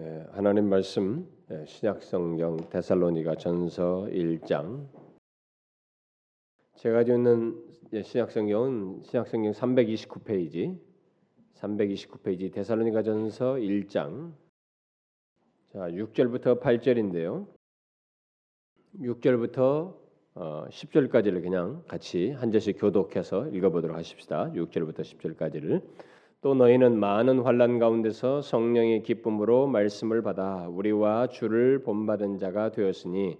예, 하나님 말씀 예, 신약 성경 데살로니가 전서 1장 제가 있는 예, 신약 성경은 신약 성경 329페이지 329페이지 데살로니가 전서 1장 자 6절부터 8절인데요. 6절부터 어, 10절까지를 그냥 같이 한 절씩 교독해서 읽어보도록 하십시다. 6절부터 10절까지를 또 너희는 많은 환란 가운데서 성령의 기쁨으로 말씀을 받아 우리와 주를 본받은 자가 되었으니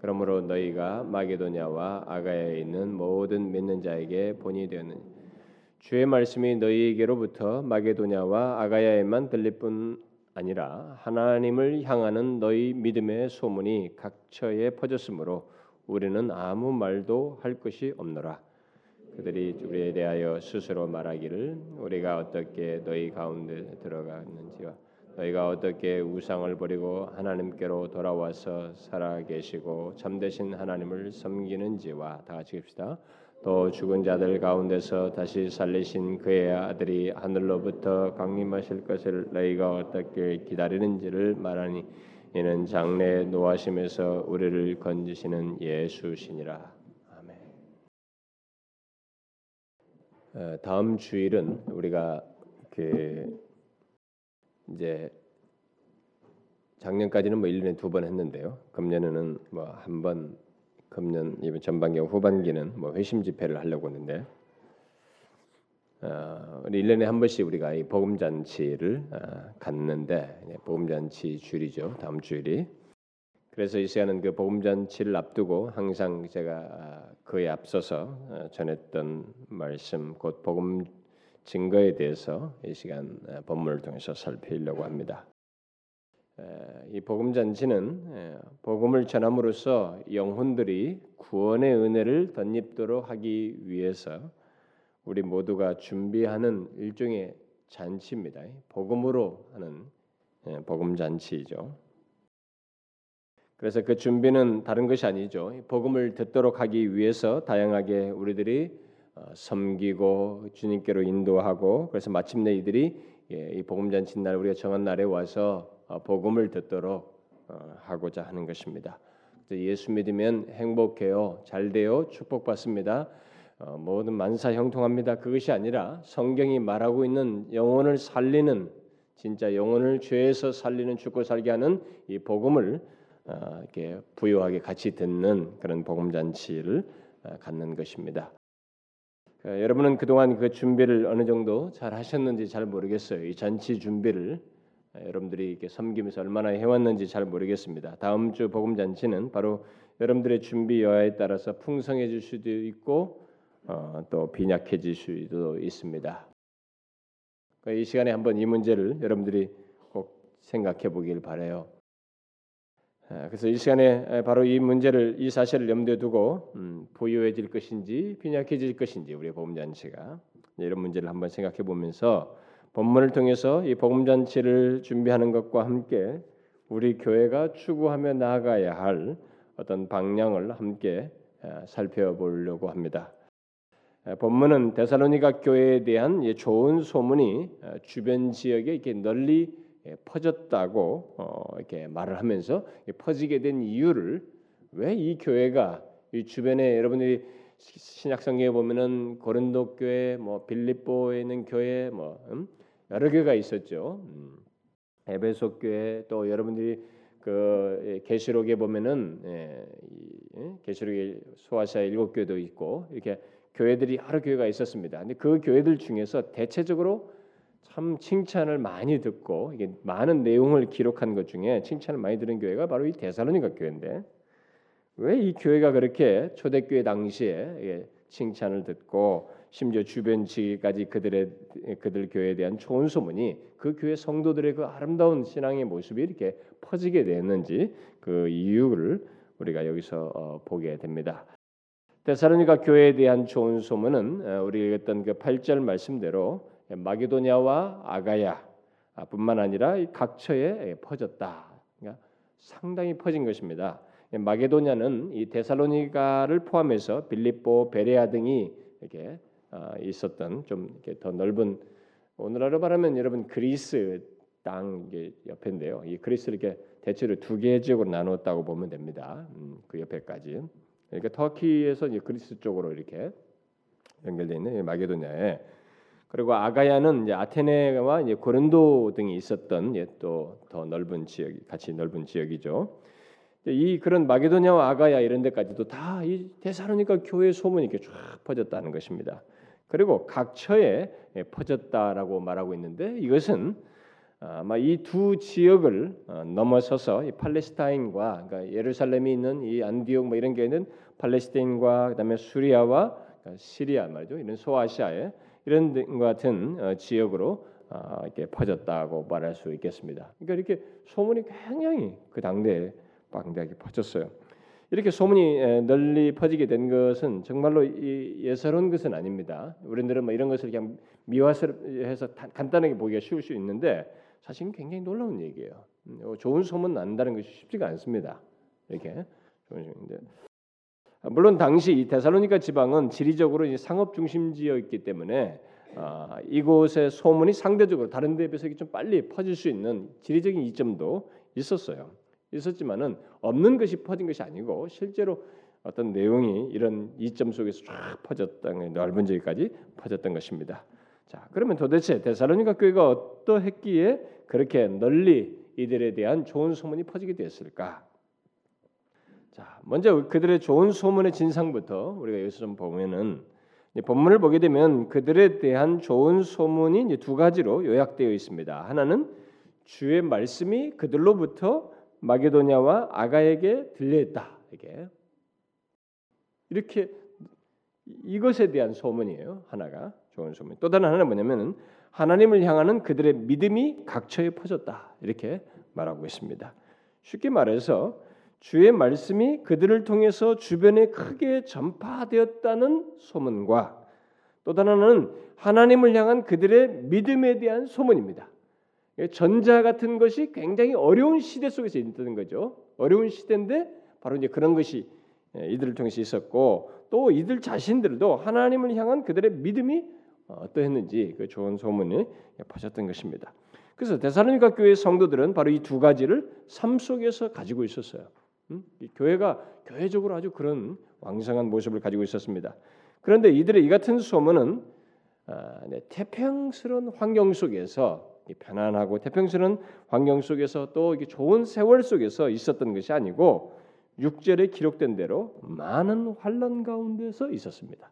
그러므로 너희가 마게도냐와 아가야에 있는 모든 믿는 자에게 본이 되었느니 주의 말씀이 너희에게로부터 마게도냐와 아가야에만 들릴 뿐 아니라 하나님을 향하는 너희 믿음의 소문이 각처에 퍼졌으므로 우리는 아무 말도 할 것이 없노라. 그들이 우리에 대하여 스스로 말하기를 우리가 어떻게 너희 가운데 들어갔는지와 너희가 어떻게 우상을 버리고 하나님께로 돌아와서 살아 계시고 참되신 하나님을 섬기는지와 다 같이 깁시다. 또 죽은 자들 가운데서 다시 살리신 그의 아들이 하늘로부터 강림하실 것을 너희가 어떻게 기다리는지를 말하니 이는 장래 노하심에서 우리를 건지시는 예수시니라. 다음 주일은 우리가 그 이제 작년까지는 뭐 1년에 두 번 했는데요. 금년에는 뭐 한 번, 금년 이번 전반기 후반기는 뭐 회심 집회를 하려고 하는데 어, 우리 1년에 한 번씩 우리가 이 복음 잔치를 어, 갖는데 복음 잔치 주일이죠. 다음 주일이 그래서 이 시간은 그 복음 잔치를 앞두고 항상 제가 아, 그에 앞서서 어, 전했던 말씀 곧 복음 증거에 대해서 이 시간 어, 본문을 통해서 살피려고 합니다. 이 복음 잔치는 복음을 전함으로써 영혼들이 구원의 은혜를 덧입도록 하기 위해서 우리 모두가 준비하는 일종의 잔치입니다. 복음으로 하는 복음 잔치이죠. 그래서 그 준비는 다른 것이 아니죠. 복음을 듣도록 하기 위해서 다양하게 우리들이 어, 섬기고 주님께로 인도하고 그래서 마침내 이들이 예, 이 복음 잔치 날 우리가 정한 날에 와서 어, 복음을 듣도록 어, 하고자 하는 것입니다. 예수 믿으면 행복해요, 잘 돼요, 축복받습니다. 모든 만사 형통합니다. 그것이 아니라 성경이 말하고 있는 영혼을 살리는 진짜 영혼을 죄에서 살리는 죽고 살게 하는 이 복음을 어, 이렇게 부유하게 같이 듣는 그런 복음 잔치를 어, 갖는 것입니다. 그, 여러분은 그동안 그 준비를 어느 정도 잘 하셨는지 잘 모르겠어요. 이 잔치 준비를 어, 여러분들이 이렇게 섬기면서 얼마나 해왔는지 잘 모르겠습니다. 다음 주 복음 잔치는 바로 여러분들의 준비 여하에 따라서 풍성해질 수도 있고 어, 또 빈약해질 수도 있습니다. 그러니까 이 시간에 한번 이 문제를 여러분들이 꼭 생각해 보길 바래요. 그래서 이 시간에 바로 이 문제를 이 사실을 염두에 두고 음, 보유해질 것인지 빈약해질 것인지 우리 복음 잔치가 이런 문제를 한번 생각해 보면서 본문을 통해서 이 복음 잔치를 준비하는 것과 함께 우리 교회가 추구하며 나아가야 할 어떤 방향을 함께 살펴보려고 합니다. 본문은 데살로니가 교회에 대한 좋은 소문이 주변 지역에 이렇게 널리 예, 퍼졌다고 어, 이렇게 말을 하면서 퍼지게 된 이유를 왜 이 교회가 이 주변에 여러분들이 신약 성경에 보면은 고린도 교회, 뭐 빌립보에 있는 교회, 뭐 음? 여러 교회가 있었죠. 음. 에베소 교회 또 여러분들이 그 예, 계시록에 보면은 예, 예, 계시록에 소아시아 일곱 교회도 있고 이렇게 교회들이 여러 교회가 있었습니다. 근데 그 교회들 중에서 대체적으로 참 칭찬을 많이 듣고 이게 많은 내용을 기록한 것 중에 칭찬을 많이 들은 교회가 바로 이 데살로니가 교회인데 왜 이 교회가 그렇게 초대교회 당시에 칭찬을 듣고 심지어 주변 지까지 그들의 그들 교회에 대한 좋은 소문이 그 교회 성도들의 그 아름다운 신앙의 모습이 이렇게 퍼지게 됐는지 그 이유를 우리가 여기서 어, 보게 됩니다. 데살로니가 교회에 대한 좋은 소문은 어, 우리 했던 그 8절 말씀대로 마게도냐와 아가야뿐만 아니라 각처에 퍼졌다. 그러니까 상당히 퍼진 것입니다. 마게도냐는 이 데살로니가를 포함해서 빌립보, 베레아 등이 이렇게 어, 있었던 좀 이렇게 더 넓은 오늘날로 말하면 여러분 그리스 땅 옆인데요. 이 그리스를 이렇게 대체로 두 개의 지역으로 나누었다고 보면 됩니다. 음, 그 옆에까지. 그러니까 터키에서 이제 그리스 쪽으로 이렇게 연결되어 있는 마게도냐에 그리고 아가야는 이제 아테네와 이제 고린도 등이 있었던 또더 넓은 지역, 같이 넓은 지역이죠. 이 그런 마게도냐와 아가야 이런 데까지도 다 이 데살로니가 교회 소문이 이렇게 쫙 퍼졌다는 것입니다. 그리고 각 처에 퍼졌다라고 말하고 있는데 이것은 아마 이 두 지역을 어, 넘어서서 이 팔레스타인과 그러니까 예루살렘이 있는 이 안디옥 뭐 이런 게는 팔레스타인과 그다음에 수리아와 그러니까 시리아 말이죠. 이런 소아시아에 이런 것 같은 어, 지역으로 어, 이렇게 퍼졌다고 말할 수 있겠습니다. 그러니까 이렇게 소문이 굉장히 그 당대에 방대하게 퍼졌어요. 이렇게 소문이 널리 퍼지게 된 것은 정말로 예사로운 것은 아닙니다. 우리들은 뭐 이런 것을 그냥 미화해서 간단하게 보기가 쉬울 수 있는데 사실은 굉장히 놀라운 얘기예요. 음, 어, 좋은 소문 난다는 것이 쉽지가 않습니다. 이렇게 좋은 소문인데 물론 당시 이 데살로니가 지방은 지리적으로 상업 중심지였기 때문에 아, 이곳의 소문이 상대적으로 다른 데에 비해서 좀 빨리 퍼질 수 있는 지리적인 이점도 있었어요. 있었지만은 없는 것이 퍼진 것이 아니고 실제로 어떤 내용이 이런 이점 속에서 쫙 퍼졌던 넓은 지역까지 퍼졌던 것입니다. 자, 그러면 도대체 데살로니가 교회가 어떠했기에 그렇게 널리 이들에 대한 좋은 소문이 퍼지게 되었을까? 자, 먼저 그들의 좋은 소문의 진상부터 우리가 여기서 좀 보면은 본문을 보게 되면 그들에 대한 좋은 소문이 이제 두 가지로 요약되어 있습니다. 하나는 주의 말씀이 그들로부터 마게도냐와 아가에게 들려있다. 이게 이렇게 이것에 대한 소문이에요. 하나가 좋은 소문. 또 다른 하나는 뭐냐면은 하나님을 향하는 그들의 믿음이 각처에 퍼졌다. 이렇게 말하고 있습니다. 쉽게 말해서 주의 말씀이 그들을 통해서 주변에 크게 전파되었다는 소문과 또 하나는 하나님을 향한 그들의 믿음에 대한 소문입니다. 전자 같은 것이 굉장히 어려운 시대 속에서 있는 거죠. 어려운 시대인데 바로 이제 그런 것이 이들을 통해서 있었고 또 이들 자신들도 하나님을 향한 그들의 믿음이 어떠했는지 그 좋은 소문이 퍼졌던 것입니다. 그래서 데살로니가 교회 성도들은 바로 이 두 가지를 삶 속에서 가지고 있었어요. 음? 교회가 교회적으로 아주 그런 왕성한 모습을 가지고 있었습니다. 그런데 이들의 이 같은 소문은 아, 네, 태평스러운 환경 속에서 편안하고 태평스러운 환경 속에서 또 좋은 세월 속에서 있었던 것이 아니고 6절에 기록된 대로 많은 환란 가운데서 있었습니다.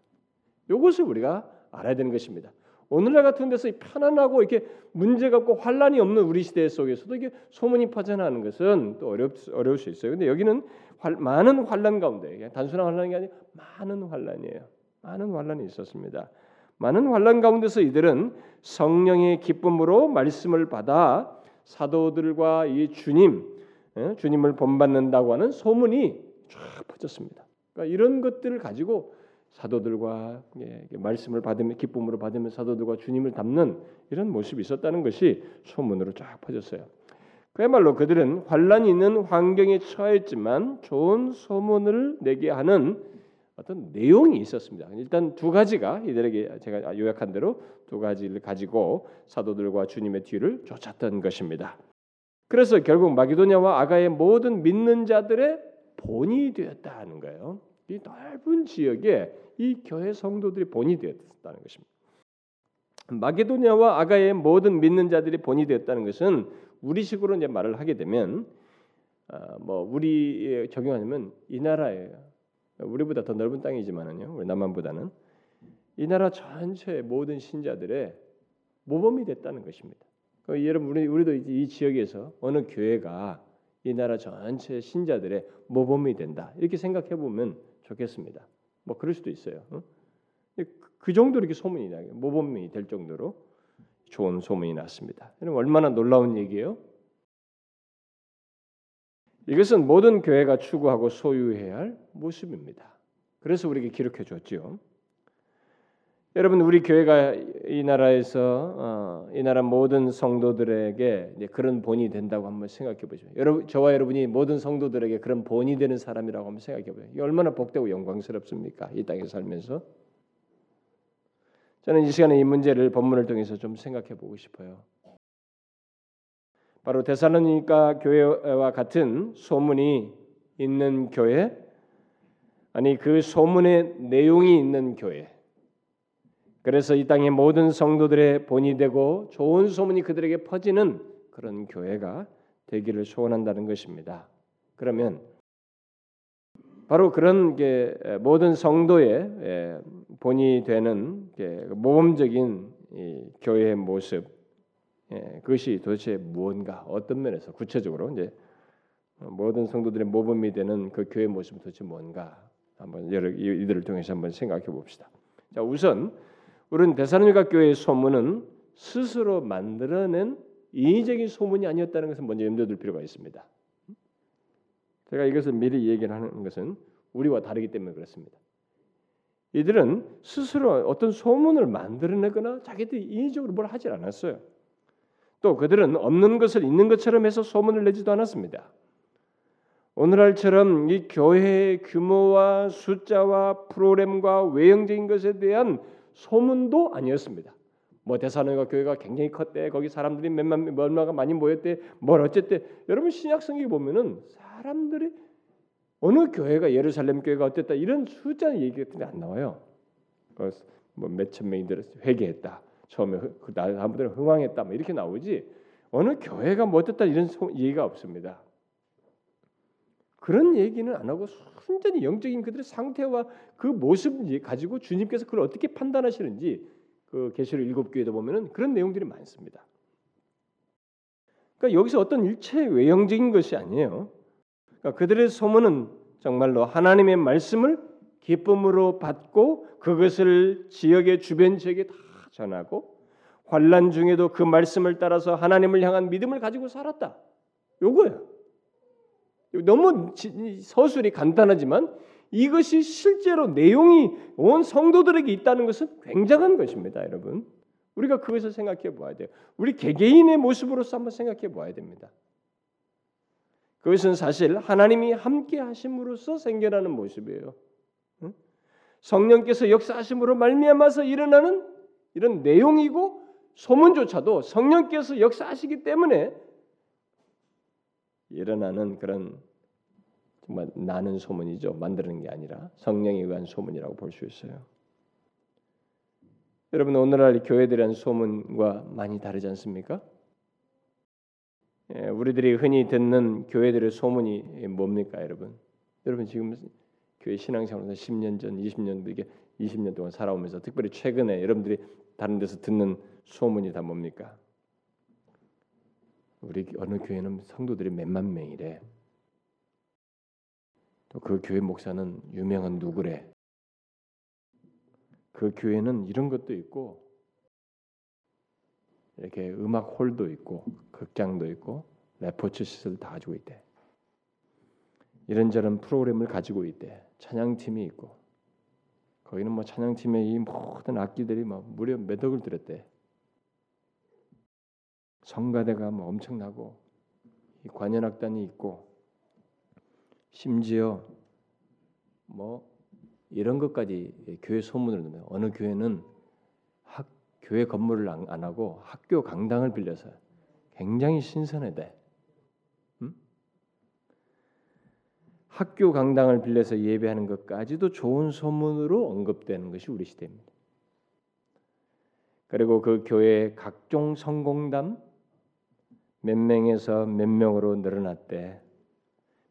이것을 우리가 알아야 되는 것입니다. 오늘날 같은 데서 편안하고 이렇게 문제가 없고 환란이 없는 우리 시대 속에서도 이게 소문이 퍼져나가는 것은 또 어렵 어려울 수 있어요. 근데 여기는 활, 많은 환란 가운데 단순한 환란이 아니라 많은 환란이에요. 많은 환란이 있었습니다. 많은 환란 가운데서 이들은 성령의 기쁨으로 말씀을 받아 사도들과 이 주님 예, 주님을 본받는다고 하는 소문이 쫙 퍼졌습니다. 그러니까 이런 것들을 가지고 사도들과 예, 말씀을 받으며 기쁨으로 받으며 사도들과 주님을 담는 이런 모습이 있었다는 것이 소문으로 쫙 퍼졌어요. 그야말로 그들은 환란이 있는 환경에 처했지만 좋은 소문을 내게 하는 어떤 내용이 있었습니다. 일단 두 가지가 이들에게 제가 요약한 대로 두 가지를 가지고 사도들과 주님의 뒤를 쫓았던 것입니다. 그래서 결국 마게도냐와 아가의 모든 믿는 자들의 본이 되었다는 거예요. 이 넓은 지역에 이 교회 성도들이 본이 되었다는 것입니다. 마게도냐와 아가의 모든 믿는 자들이 본이 되었다는 것은 우리식으로 이제 말을 하게 되면 어, 뭐 우리 적용하면 이 나라예요. 우리보다 더 넓은 땅이지만은요. 우리 남한보다는 이 나라 전체의 모든 신자들의 모범이 됐다는 것입니다. 그 여러분 우리 우리도 이 지역에서 어느 교회가 이 나라 전체 신자들의 모범이 된다 이렇게 생각해 보면 좋겠습니다. 뭐 그럴 수도 있어요. 어? 그 정도로 이렇게 소문이 나게 모범이 될 정도로 좋은 소문이 났습니다. 얼마나 놀라운 얘기예요? 이것은 모든 교회가 추구하고 소유해야 할 모습입니다. 그래서 우리에게 기록해 줬죠. 여러분 우리 교회가 이 나라에서 어, 이 나라 모든 성도들에게 그런 본이 된다고 한번 생각해 보죠. 여러분 저와 여러분이 모든 성도들에게 그런 본이 되는 사람이라고 한번 생각해 보죠. 얼마나 복되고 영광스럽습니까? 이 땅에 살면서 저는 이 시간에 이 문제를 본문을 통해서 좀 생각해 보고 싶어요. 바로 데살로니가 교회와 같은 소문이 있는 교회 아니 그 소문의 내용이 있는 교회 그래서 이 땅의 모든 성도들의 본이 되고 좋은 소문이 그들에게 퍼지는 그런 교회가 되기를 소원한다는 것입니다. 그러면 바로 그런 게 모든 성도의 본이 되는 모범적인 교회의 모습 그것이 도대체 무언가 어떤 면에서 구체적으로 이제 모든 성도들의 모범이 되는 그 교회 모습은 도대체 뭔가 한번 여러 이들을 통해서 한번 생각해 봅시다. 자 우선 우리는 대사로니가 교회의 소문은 스스로 만들어낸 인위적인 소문이 아니었다는 것을 먼저 염두에 둘 필요가 있습니다. 제가 이것을 미리 얘기를 하는 것은 우리와 다르기 때문에 그렇습니다. 이들은 스스로 어떤 소문을 만들어내거나 자기들이 인위적으로 뭘 하지 않았어요. 또 그들은 없는 것을 있는 것처럼 해서 소문을 내지도 않았습니다. 오늘날처럼 이 교회의 규모와 숫자와 프로그램과 외형적인 것에 대한 소문도 아니었습니다. 뭐 대사로가 교회가 굉장히 컸대. 거기 사람들이 몇만 얼마가 많이 모였대. 뭘 어쨌대. 여러분 신약 성경 보면은 사람들이 어느 교회가 예루살렘 교회가 어땠다 이런 숫자 얘기 같은 게 안 나와요. 뭐 몇천 명이 들어 회개했다. 처음에 그 다음부터는 흥황했다. 뭐 이렇게 나오지. 어느 교회가 뭐 어땠다 이런 얘기가 없습니다. 그런 얘기는 안 하고 순전히 영적인 그들의 상태와 그 모습 가지고 주님께서 그걸 어떻게 판단하시는지 그 계시록 일곱 교회도 보면은 그런 내용들이 많습니다. 그러니까 여기서 어떤 일체 외형적인 것이 아니에요. 그러니까 그들의 소문은 정말로 하나님의 말씀을 기쁨으로 받고 그것을 지역의 주변 지역에 다 전하고 환란 중에도 그 말씀을 따라서 하나님을 향한 믿음을 가지고 살았다. 요거예요. 너무 서술이 간단하지만 이것이 실제로 내용이 온 성도들에게 있다는 것은 굉장한 것입니다, 여러분. 우리가 그것을 생각해 보아야 돼요. 우리 개개인의 모습으로서 한번 생각해 보아야 됩니다. 그것은 사실 하나님이 함께 하심으로써 생겨나는 모습이에요. 성령께서 역사하심으로 말미암아서 일어나는 이런 내용이고 소문조차도 성령께서 역사하시기 때문에 일어나는 그런 정말 나는 소문이죠. 만드는 게 아니라 성령에 의한 소문이라고 볼 수 있어요. 여러분 오늘날 교회들의 소문과 많이 다르지 않습니까? 예, 우리들이 흔히 듣는 교회들의 소문이 뭡니까, 여러분? 여러분 지금 교회 신앙생활에서 10년 전, 20년 이게 20년 동안 살아오면서 특별히 최근에 여러분들이 다른 데서 듣는 소문이 다 뭡니까? 우리 어느 교회는 성도들이 몇만 명이래. 또 그 교회 목사는 유명한 누구래. 그 교회는 이런 것도 있고 이렇게 음악 홀도 있고 극장도 있고 레포츠 시설 다 가지고 있대. 이런저런 프로그램을 가지고 있대. 찬양팀이 있고 거기는 뭐 찬양팀의 이 모든 악기들이 뭐 무려 몇 억을 들였대. 성가대가 뭐 엄청나고 이 관현악단이 있고 심지어 뭐 이런 것까지 교회 소문을 넣으면 어느 교회는 교회 건물을 안 하고 학교 강당을 빌려서 굉장히 신선해대. 음? 학교 강당을 빌려서 예배하는 것까지도 좋은 소문으로 언급되는 것이 우리 시대입니다. 그리고 그 교회의 각종 성공담 몇 명에서 몇 명으로 늘어났대.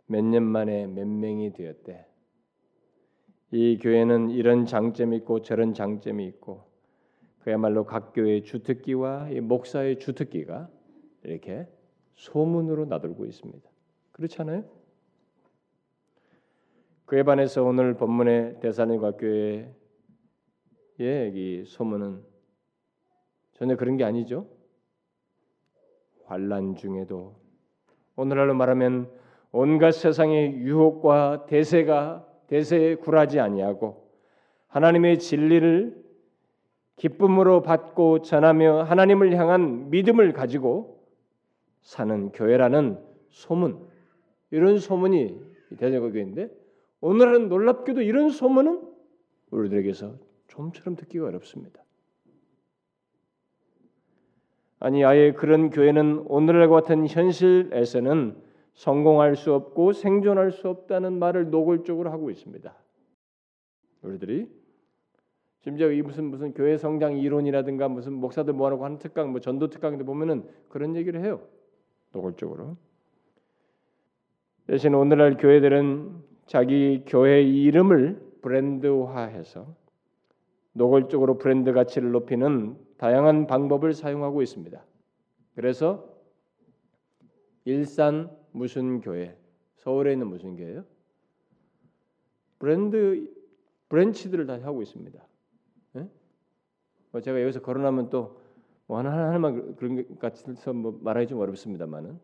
몇 년 만에 몇 명이 되었대. 이 교회는 이런 장점이 있고 저런 장점이 있고 그야말로 각 교회의 주특기와 목사의 주특기가 이렇게 소문으로 나돌고 있습니다. 그렇지 않아요? 그에 반해서 오늘 본문의 대사님과 교회의 이 소문은 전혀 그런 게 아니죠. 환란 중에도 오늘날로 말하면 온갖 세상의 유혹과 대세가 대세에 굴하지 아니하고 하나님의 진리를 기쁨으로 받고 전하며 하나님을 향한 믿음을 가지고 사는 교회라는 소문 이런 소문이 대전거 교회인데 오늘은 놀랍게도 이런 소문은 우리들에게서 좀처럼 듣기가 어렵습니다. 아니 아예 그런 교회는 오늘과 같은 현실에서는 성공할 수 없고 생존할 수 없다는 말을 노골적으로 하고 있습니다. 우리들이 심지어 이 무슨 무슨 교회 성장 이론이라든가 무슨 목사들 모아놓고 하는 특강 뭐 전도 특강도 보면은 그런 얘기를 해요. 노골적으로. 대신 오늘날 교회들은 자기 교회 이름을 브랜드화해서 노골적으로 브랜드 가치를 높이는 다양한 방법을 사용하고 있습니다. 그래서 일산 무슨 교회, 서울에 있는 무슨 교회요? 브랜드 브랜치들을 다 하고 있습니다. 네? 뭐 제가 여기서 거론하면 또뭐 하나 하나만 그런 것 같아서 뭐 말하기 좀 어렵습니다만은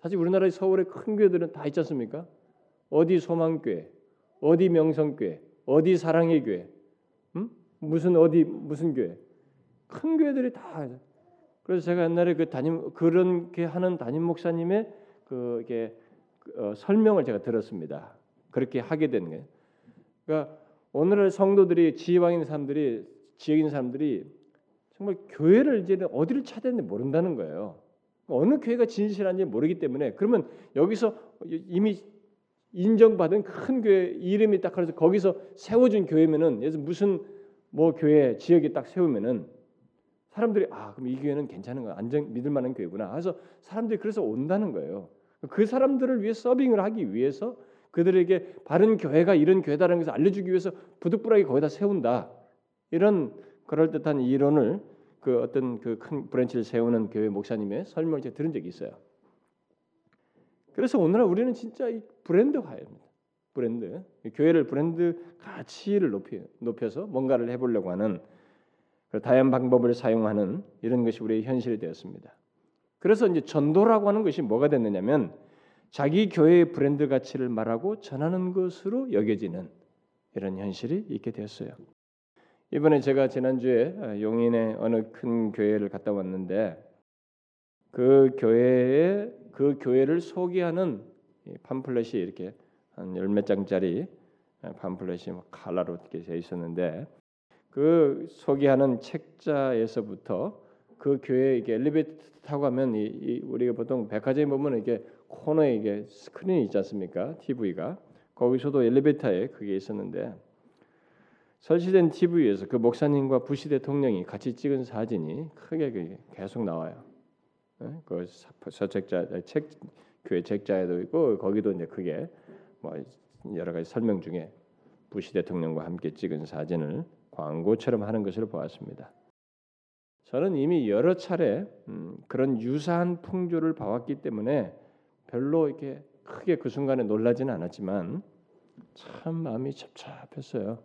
사실 우리나라의 서울의 큰 교회들은 다 있지 않습니까? 어디 소망교회, 어디 명성교회, 어디 사랑의 교회, 음? 무슨 어디 무슨 교회, 큰 교회들이 다. 그래서 제가 옛날에 그 담임 그런 게 하는 담임 목사님의 그게 어, 설명을 제가 들었습니다. 그렇게 하게 되는 거예요. 그러니까 오늘날 성도들이 지방 있는 사람들이 지역 있는 사람들이 정말 교회를 이제 어디를 찾아야 되는지 모른다는 거예요. 어느 교회가 진실한지 모르기 때문에 그러면 여기서 이미 인정받은 큰 교회 이름이 딱 그래서 거기서 세워준 교회면은 무슨 뭐 교회 지역에 딱 세우면은 사람들이 아 그럼 이 교회는 괜찮은 거 안정 믿을 만한 교회구나. 그래서 사람들이 그래서 온다는 거예요. 그 사람들을 위해 서빙을 하기 위해서 그들에게 바른 교회가 이런 교회다라는 것을 알려주기 위해서 부득불하게 거기다 세운다. 이런 그럴 듯한 이론을 그 어떤 그 큰 branch를 세우는 교회 목사님의 설명을 제가 들은 적이 있어요. 그래서 오늘날 우리는 진짜 이 브랜드화입니다. 브랜드 교회를 브랜드 가치를 높이 높여서 뭔가를 해보려고 하는 다양한 방법을 사용하는 이런 것이 우리의 현실이 되었습니다. 그래서 이제 전도라고 하는 것이 뭐가 됐느냐면 자기 교회의 브랜드 가치를 말하고 전하는 것으로 여겨지는 이런 현실이 있게 되었어요. 이번에 제가 지난주에 용인의 어느 큰 교회를 갔다 왔는데 그 교회에 그 교회를 소개하는 팜플렛이 이렇게 한 열몇 장짜리 팜플렛이 뭐 칼라로 이렇게 돼 있었는데 그 소개하는 책자에서부터 그 교회 이게 엘리베이터 타고 가면 이, 이 우리가 보통 백화점에 보면 이게 코너에 이게 스크린이 있지 않습니까? TV가 거기서도 엘리베이터에 그게 있었는데 설치된 TV에서 그 목사님과 부시 대통령이 같이 찍은 사진이 크게 계속 나와요. 네? 그 서책자 책 교회 책자에도 있고 거기도 이제 크게 뭐 여러 가지 설명 중에 부시 대통령과 함께 찍은 사진을 광고처럼 하는 것을 보았습니다. 저는 이미 여러 차례 음, 그런 유사한 풍조를 봐왔기 때문에 별로 이렇게 크게 그 순간에 놀라지는 않았지만 참 마음이 찹찹했어요.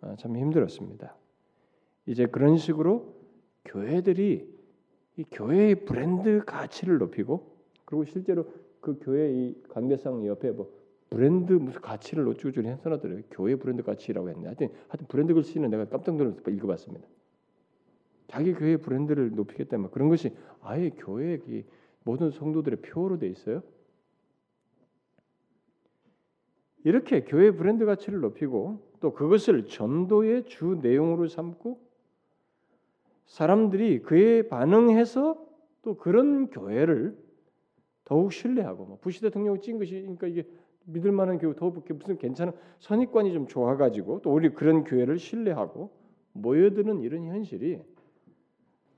아, 참 힘들었습니다. 이제 그런 식으로 교회들이 이 교회의 브랜드 가치를 높이고 그리고 실제로 그 교회 이 관계상 옆에 뭐 브랜드 무슨 가치를 저리 해서나더래요. 교회 브랜드 가치라고 했는데 하여튼, 하여튼 브랜드 글씨는 내가 깜짝 놀라서 읽어봤습니다. 자기 교회 브랜드를 높이겠다면 그런 것이 아예 교회 모든 성도들의 표로 돼 있어요. 이렇게 교회 브랜드 가치를 높이고 또 그것을 전도의 주 내용으로 삼고 사람들이 그에 반응해서 또 그런 교회를 더욱 신뢰하고 뭐 부시 대통령 찐 것이 그러니까 이게 믿을 만한 교회 더욱 무슨 괜찮은 선입관이 좀 좋아가지고 또 우리 그런 교회를 신뢰하고 모여드는 이런 현실이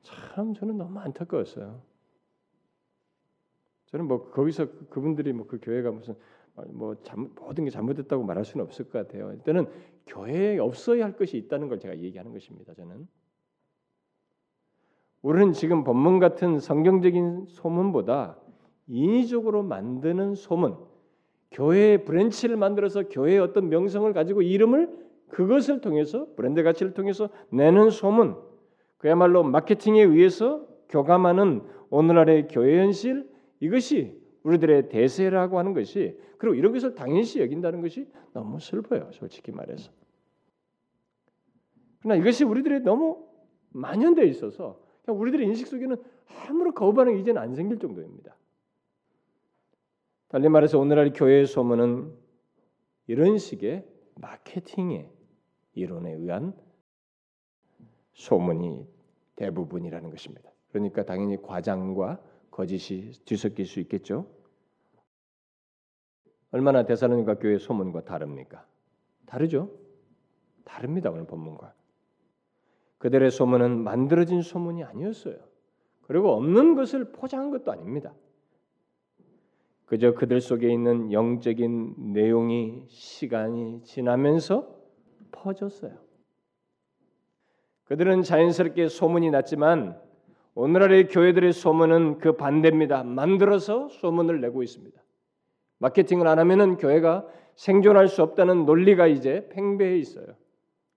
참 저는 너무 안타까웠어요. 저는 뭐 거기서 그, 그분들이 뭐 그 교회가 무슨 뭐 잘못, 모든 게 잘못됐다고 말할 수는 없을 것 같아요. 일단은 교회에 없어야 할 것이 있다는 걸 제가 얘기하는 것입니다. 저는 우리는 지금 본문 같은 성경적인 소문보다 인위적으로 만드는 소문, 교회의 브랜드를 만들어서 교회의 어떤 명성을 가지고 이름을 그것을 통해서 브랜드 가치를 통해서 내는 소문, 그야말로 마케팅에 의해서 교감하는 오늘날의 교회 현실 이것이 우리들의 대세라고 하는 것이 그리고 이런 것을 당연시 여긴다는 것이 너무 슬퍼요. 솔직히 말해서. 그러나 이것이 우리들의 너무 만연되어 있어서 우리들의 인식 속에는 아무런 거부 반응이 이제는 안 생길 정도입니다. 달리 말해서 오늘날 교회의 소문은 이런 식의 마케팅의 이론에 의한 소문이 대부분이라는 것입니다. 그러니까 당연히 과장과 거짓이 뒤섞일 수 있겠죠. 얼마나 대사로니가 교회 소문과 다릅니까? 다르죠. 다릅니다 오늘 본문과. 그들의 소문은 만들어진 소문이 아니었어요. 그리고 없는 것을 포장한 것도 아닙니다. 그저 그들 속에 있는 영적인 내용이 시간이 지나면서 퍼졌어요. 그들은 자연스럽게 소문이 났지만 오늘날의 교회들의 소문은 그 반대입니다. 만들어서 소문을 내고 있습니다. 마케팅을 안 하면은 교회가 생존할 수 없다는 논리가 이제 팽배해 있어요.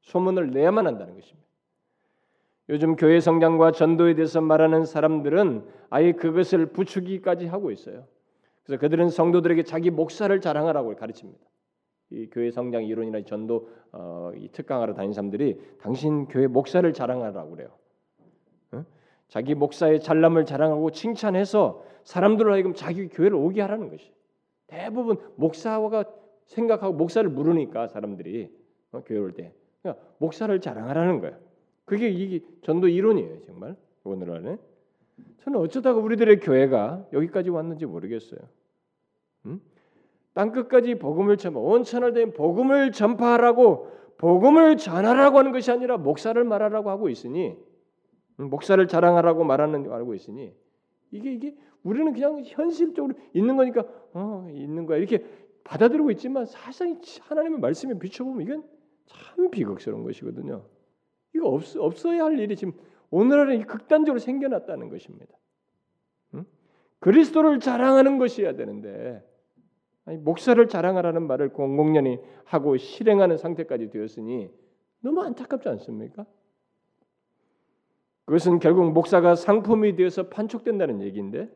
소문을 내야만 한다는 것입니다. 요즘 교회 성장과 전도에 대해서 말하는 사람들은 아예 그것을 부추기까지 하고 있어요. 그래서 그들은 성도들에게 자기 목사를 자랑하라고 가르칩니다. 이 교회 성장 이론이나 전도 어, 이 특강하러 다니는 사람들이 당신 교회 목사를 자랑하라고 그래요. 어? 자기 목사의 잘남을 자랑하고 칭찬해서 사람들을 하여금 자기 교회를 오게 하라는 것이. 대부분 목사가 생각하고 목사를 물으니까 사람들이 어, 교회 올 때. 그러니까 목사를 자랑하라는 거예요. 그게 이 전도 이론이에요, 정말 오늘날에. 저는 어쩌다가 우리들의 교회가 여기까지 왔는지 모르겠어요. 음? 땅 끝까지 복음을 전파, 온 천을 된 복음을 전파하라고 복음을 전하라고 하는 것이 아니라 목사를 말하라고 하고 있으니 음, 목사를 자랑하라고 말하는 알고 있으니 이게 이게 우리는 그냥 현실적으로 있는 거니까 어 있는 거야 이렇게 받아들이고 있지만 사실상 하나님의 말씀에 비춰보면 이건 참 비극스러운 것이거든요. 이거 없, 없어야 할 일이 지금 오늘날은 극단적으로 생겨났다는 것입니다. 응? 그리스도를 자랑하는 것이어야 되는데 아니, 목사를 자랑하라는 말을 공공연히 하고 실행하는 상태까지 되었으니 너무 안타깝지 않습니까? 그것은 결국 목사가 상품이 되어서 판촉된다는 얘기인데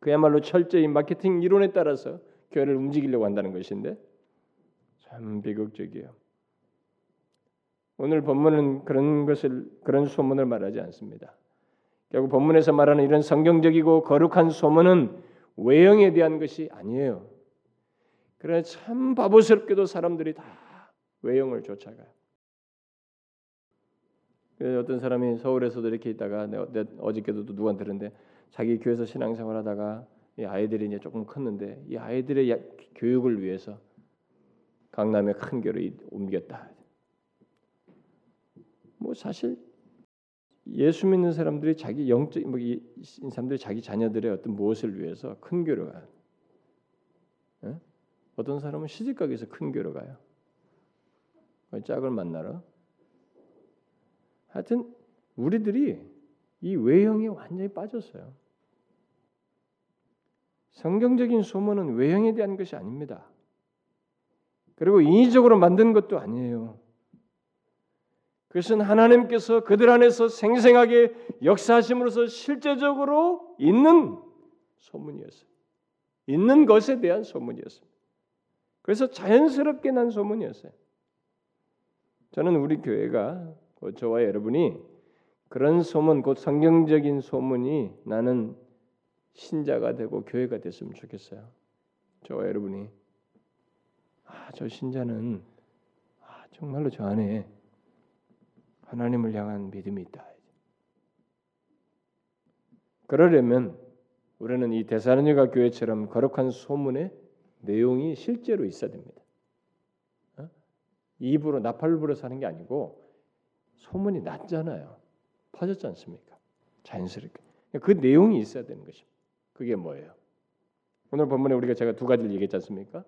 그야말로 철저히 마케팅 이론에 따라서 교회를 움직이려고 한다는 것인데 참 비극적이에요. 오늘 본문은 그런 것을 그런 소문을 말하지 않습니다. 결국 본문에서 말하는 이런 성경적이고 거룩한 소문은 외형에 대한 것이 아니에요. 그러나 참 바보스럽게도 사람들이 다 외형을 쫓아가요. 어떤 사람이 서울에서도 이렇게 있다가 내 어저께도 누구한테 들었는데 자기 교회에서 신앙생활 하다가 이 아이들이 이제 조금 컸는데 이 아이들의 교육을 위해서 강남의 큰 교회로 옮겼다. 뭐 사실 예수 믿는 사람들이 자기 영적 뭐 이 사람들이 자기 자녀들의 어떤 무엇을 위해서 큰 교로 가요. 예? 어떤 사람은 시집 가기 위해서 큰 교로 가요. 짝을 만나러. 하여튼 우리들이 이 외형에 완전히 빠졌어요. 성경적인 소문은 외형에 대한 것이 아닙니다. 그리고 인위적으로 만든 것도 아니에요. 그것은 하나님께서 그들 안에서 생생하게 역사하심으로써 실제적으로 있는 소문이었어요. 있는 것에 대한 소문이었습니다. 그래서 자연스럽게 난 소문이었어요. 저는 우리 교회가 저와 여러분이 그런 소문, 곧 성경적인 소문이 나는 신자가 되고 교회가 됐으면 좋겠어요. 저와 여러분이 아, 저 신자는 아, 정말로 저 안에 하나님을 향한 믿음이 있다. 그러려면 우리는 이 데살로니가 교회처럼 거룩한 소문의 내용이 실제로 있어야 됩니다. 어? 입으로 나팔 불어서 하는 게 아니고 소문이 났잖아요. 퍼졌지 않습니까? 자연스럽게. 그 내용이 있어야 되는 것입니다. 그게 뭐예요? 오늘 본문에 우리가 제가 두 가지를 얘기했지 않습니까?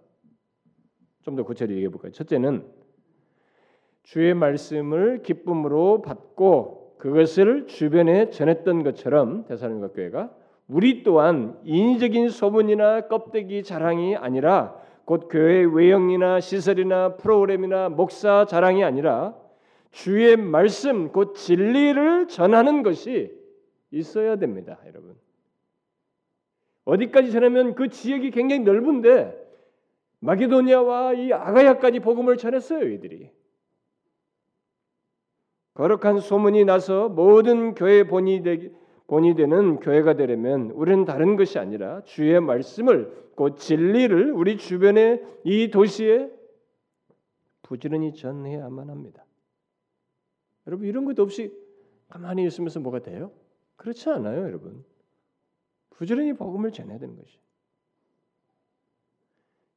좀 더 구체적으로 얘기해 볼까요? 첫째는 주의 말씀을 기쁨으로 받고 그것을 주변에 전했던 것처럼 대사님과 교회가 우리 또한 인위적인 소문이나 껍데기 자랑이 아니라 곧 교회 외형이나 시설이나 프로그램이나 목사 자랑이 아니라 주의 말씀 곧 진리를 전하는 것이 있어야 됩니다, 여러분. 어디까지 전하면 그 지역이 굉장히 넓은데 마게도니아와 이 아가야까지 복음을 전했어요, 이들이. 거룩한 소문이 나서 모든 교회 본이 되기 본이 되는 교회가 되려면 우리는 다른 것이 아니라 주의 말씀을 곧 진리를 우리 주변의 이 도시에 부지런히 전해야만 합니다. 여러분 이런 것 없이 가만히 있으면서 뭐가 돼요? 그렇지 않아요, 여러분. 부지런히 복음을 전해야 되는 것이.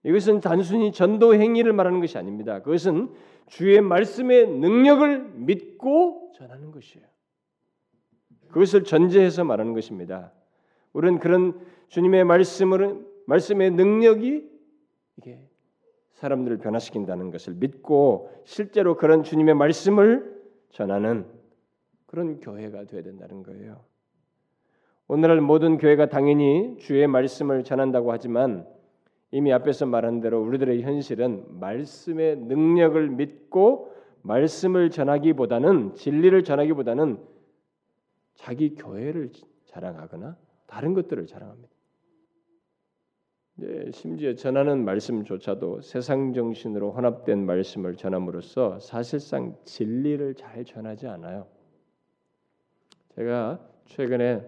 이것은 단순히 전도 행위를 말하는 것이 아닙니다. 그것은 주의 말씀의 능력을 믿 고 전하는 것이에요. 그것을 전제해서 말하는 것입니다. 우리는 그런 주님의 말씀을 말씀의 능력이 이게 사람들을 변화시킨다는 것을 믿고 실제로 그런 주님의 말씀을 전하는 그런 교회가 되어야 된다는 거예요. 오늘날 모든 교회가 당연히 주의 말씀을 전한다고 하지만 이미 앞에서 말한 대로 우리들의 현실은 말씀의 능력을 믿고 말씀을 전하기보다는 진리를 전하기보다는 자기 교회를 자랑하거나 다른 것들을 자랑합니다. 네, 심지어 전하는 말씀조차도 세상 정신으로 혼합된 말씀을 전함으로써 사실상 진리를 잘 전하지 않아요. 제가 최근에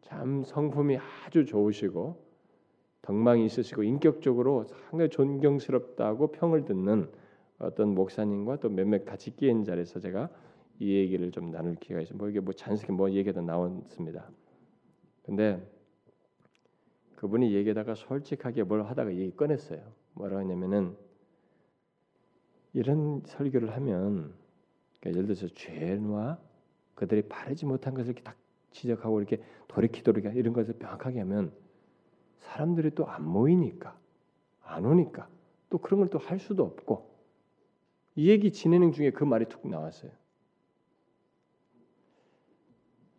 참 성품이 아주 좋으시고 덕망이 있으시고 인격적으로 상당히 존경스럽다고 평을 듣는 어떤 목사님과 또 몇몇 같이 끼인 자리에서 제가 이 얘기를 좀 나눌 기회가 있어요. 뭐 이게 뭐 자연스럽게 뭐 얘기도 나왔습니다. 근데 그분이 얘기하다가 솔직하게 뭘 하다가 얘기 꺼냈어요. 뭐라 하냐면은 이런 설교를 하면 그러니까 예를 들어서 죄와 그들이 바르지 못한 것을 이렇게 딱 지적하고 이렇게 돌이키도록 이런 것을 명확하게 하면 사람들이 또 안 모이니까 안 오니까 또 그런 걸 또 할 수도 없고 이 얘기 진행 중에 그 말이 툭 나왔어요.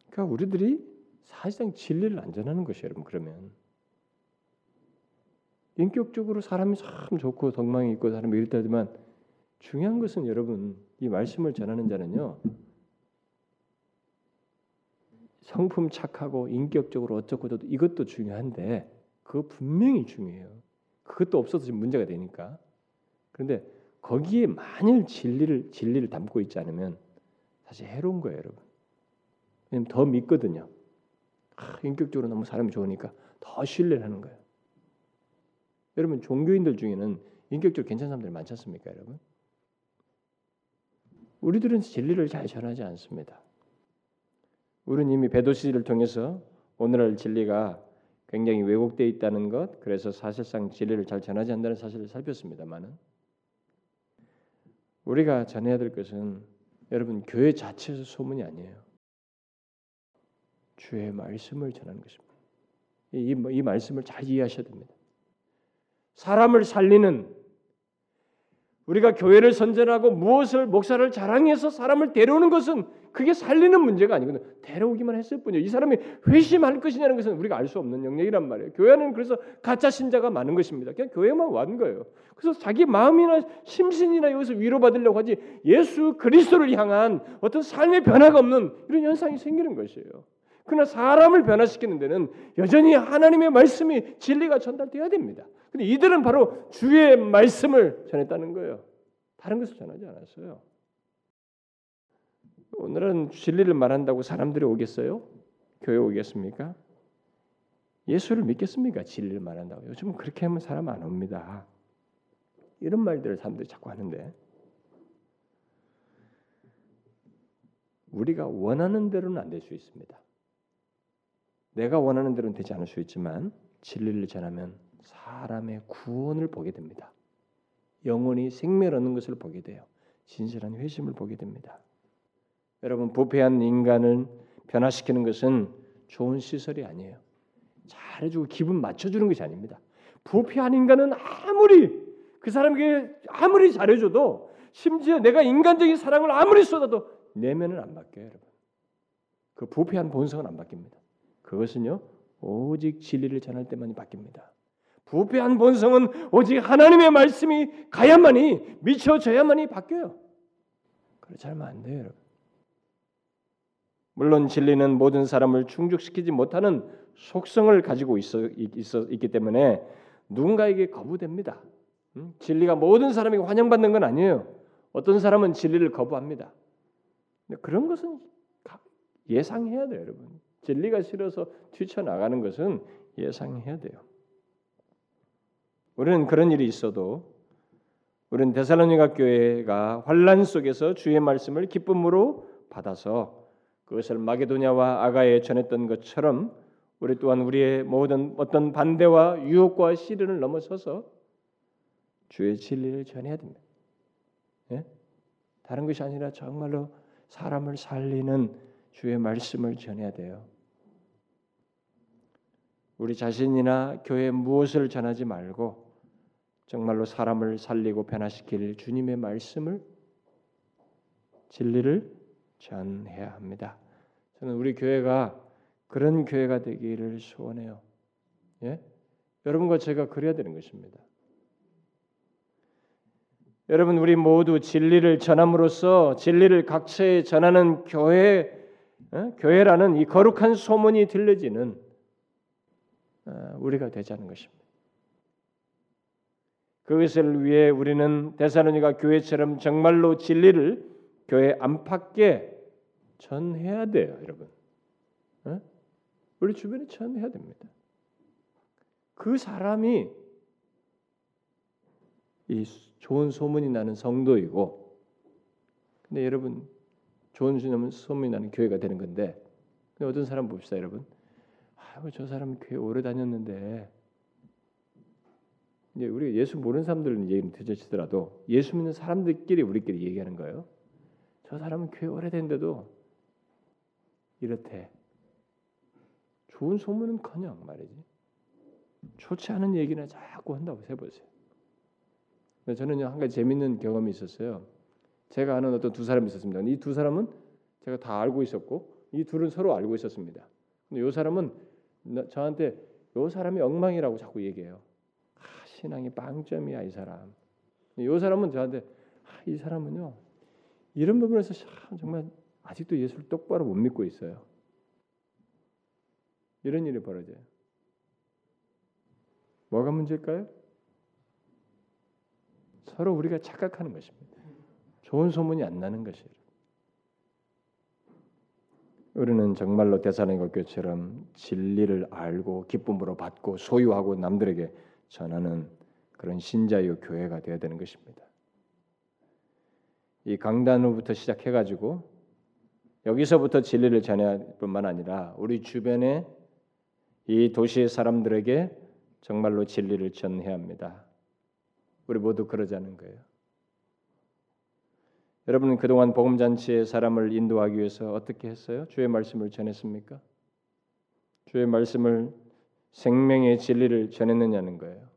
그러니까 우리들이 사실상 진리를 안 전하는 것이에요, 여러분. 그러면 인격적으로 사람이 참 좋고 덕망이 있고 사람이 이렇다지만 중요한 것은 여러분 이 말씀을 전하는 자는요 성품 착하고 인격적으로 어쩌고 저쩌고 이것도 중요한데 그거 분명히 중요해요. 그것도 없어서 지금 문제가 되니까. 그런데 거기에 만일 진리를 진리를 담고 있지 않으면 사실 해로운 거예요, 여러분. 왜냐면 더 믿거든요. 아, 인격적으로 너무 사람이 좋으니까 더 신뢰를 하는 거예요. 여러분 종교인들 중에는 인격적으로 괜찮은 사람들 많지 않습니까, 여러분? 우리들은 진리를 잘 전하지 않습니다. 우리는 이미 배도시를 통해서 오늘날 진리가 굉장히 왜곡되어 있다는 것, 그래서 사실상 진리를 잘 전하지 않는다는 사실을 살폈습니다만은 우리가 전해야 될 것은 여러분 교회 자체에서 소문이 아니에요. 주의 말씀을 전하는 것입니다. 이, 이 말씀을 잘 이해하셔야 됩니다. 사람을 살리는 우리가 교회를 선전하고 무엇을 목사를 자랑해서 사람을 데려오는 것은 그게 살리는 문제가 아니거든요. 데려오기만 했을 뿐이에요. 이 사람이 회심할 것이냐는 것은 우리가 알 수 없는 영역이란 말이에요. 교회는 그래서 가짜 신자가 많은 것입니다. 그냥 교회만 왔는 거예요. 그래서 자기 마음이나 심신이나 여기서 위로받으려고 하지 예수 그리스도를 향한 어떤 삶의 변화가 없는 이런 현상이 생기는 것이에요. 그러나 사람을 변화시키는 데는 여전히 하나님의 말씀이 진리가 전달되어야 됩니다. 근데 이들은 바로 주의 말씀을 전했다는 거예요. 다른 것을 전하지 않았어요. 오늘은 진리를 말한다고 사람들이 오겠어요? 교회 오겠습니까? 예수를 믿겠습니까? 진리를 말한다고. 요즘은 그렇게 하면 사람 안 옵니다. 이런 말들을 사람들이 자꾸 하는데 우리가 원하는 대로는 안 될 수 있습니다. 내가 원하는 대로는 되지 않을 수 있지만 진리를 전하면 사람의 구원을 보게 됩니다. 영혼이 생명을 얻는 것을 보게 돼요. 진실한 회심을 보게 됩니다. 여러분 부패한 인간을 변화시키는 것은 좋은 시설이 아니에요. 잘해주고 기분 맞춰주는 것이 아닙니다. 부패한 인간은 아무리 그 사람에게 아무리 잘해줘도 심지어 내가 인간적인 사랑을 아무리 쏟아도 내면은 안 바뀌어요, 여러분. 그 부패한 본성은 안 바뀝니다. 그것은요 오직 진리를 전할 때만이 바뀝니다. 부패한 본성은 오직 하나님의 말씀이 가야만이 미쳐져야만이 바뀌어요. 그렇지 않으면 안 돼요, 여러분. 물론 진리는 모든 사람을 충족시키지 못하는 속성을 가지고 있어, 있어 있기 때문에 누군가에게 거부됩니다. 음? 진리가 모든 사람에게 환영받는 건 아니에요. 어떤 사람은 진리를 거부합니다. 그런 것은 예상해야 돼요, 여러분. 진리가 싫어서 뛰쳐나가는 것은 예상해야 돼요. 우리는 그런 일이 있어도 우리는 데살로니가 교회가 환란 속에서 주의 말씀을 기쁨으로 받아서 그것을 마게도냐와 아가에 전했던 것처럼 우리 또한 우리의 모든 어떤 반대와 유혹과 시련을 넘어서서 주의 진리를 전해야 됩니다. 예? 다른 것이 아니라 정말로 사람을 살리는 주의 말씀을 전해야 돼요. 우리 자신이나 교회 무엇을 전하지 말고 정말로 사람을 살리고 변화시킬 주님의 말씀을 진리를 전해야 합니다. 저는 우리 교회가 그런 교회가 되기를 소원해요. 예? 여러분과 제가 그래야 되는 것입니다. 여러분 우리 모두 진리를 전함으로써 진리를 각처에 전하는 교회 어? 교회라는 이 거룩한 소문이 들려지는 어, 우리가 되자는 것입니다. 그것을 위해 우리는 데살로니가 교회처럼 정말로 진리를 교회 안팎에 전해야 돼요, 여러분. 어? 우리 주변에 전해야 됩니다. 그 사람이 이 좋은 소문이 나는 성도이고, 근데 여러분 좋은 소문이 나는 교회가 되는 건데, 어떤 사람 봅시다, 여러분. 아, 저 사람은 교회 오래 다녔는데, 이제 우리 예수 모르는 사람들은 얘기는 드저치더라도 예수 믿는 사람들끼리 우리끼리 얘기하는 거예요. 저 사람은 교회 오래된데도 이렇대. 좋은 소문은커녕 말이지. 좋지 않은 얘기나 자꾸 한다고 해보세요. 저는 한 가지 재밌는 경험이 있었어요. 제가 아는 어떤 두 사람이 있었습니다. 이 두 사람은 제가 다 알고 있었고 이 둘은 서로 알고 있었습니다. 근데 이 사람은 저한테 이 사람이 엉망이라고 자꾸 얘기해요. 아, 신앙이 빵점이야 이 사람. 이 사람은 저한테 아, 이 사람은요 이런 부분에서 정말 아직도 예수를 똑바로 못 믿고 있어요. 이런 일이 벌어져요. 뭐가 문제일까요? 서로 우리가 착각하는 것입니다. 좋은 소문이 안 나는 것이에요. 우리는 정말로 대사님과 교처럼 진리를 알고 기쁨으로 받고 소유하고 남들에게 전하는 그런 신자유 교회가 되어야 되는 것입니다. 이 강단으로부터 시작해가지고 여기서부터 진리를 전할 뿐만 아니라 우리 주변에 이 도시의 사람들에게 정말로 진리를 전해야 합니다. 우리 모두 그러자는 거예요. 여러분은 그동안 복음 잔치에 사람을 인도하기 위해서 어떻게 했어요? 주의 말씀을 전했습니까? 주의 말씀을 생명의 진리를 전했느냐는 거예요.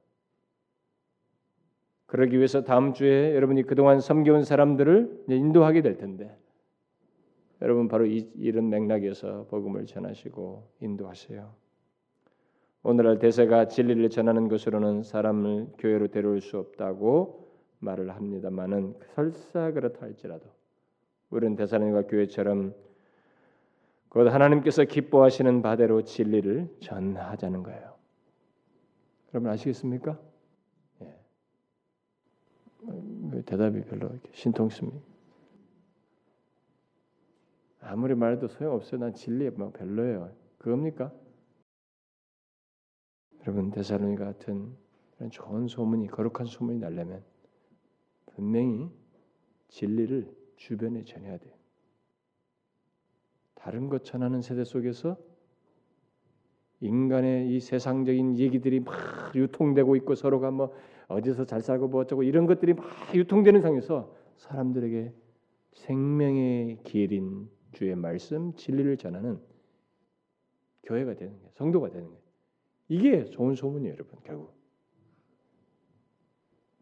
그러기 위해서 다음 주에 여러분이 그동안 섬겨온 사람들을 인도하게 될 텐데 여러분 바로 이, 이런 맥락에서 복음을 전하시고 인도하세요. 오늘날 대세가 진리를 전하는 것으로는 사람을 교회로 데려올 수 없다고 말을 합니다만은 설사 그렇다 할지라도 우리는 대사님과 교회처럼 곧 하나님께서 기뻐하시는 바대로 진리를 전하자는 거예요. 여러분 아시겠습니까? 예. 대답이 별로 신통스입니다. 아무리 말해도 소용없어요. 난 진리에 뭐 별로예요. 그겁니까? 여러분 대사로니 같은 좋은 소문이 거룩한 소문이 날려면 분명히 진리를 주변에 전해야 돼요. 다른 것 전하는 세대 속에서 인간의 이 세상적인 얘기들이 막 유통되고 있고 서로가 뭐 어디서 잘 살고 뭐 어쩌고 이런 것들이 막 유통되는 상에서 사람들에게 생명의 길인 주의 말씀 진리를 전하는 교회가 되는 거예요. 성도가 되는 거예요. 이게 좋은 소문이에요, 여러분. 결국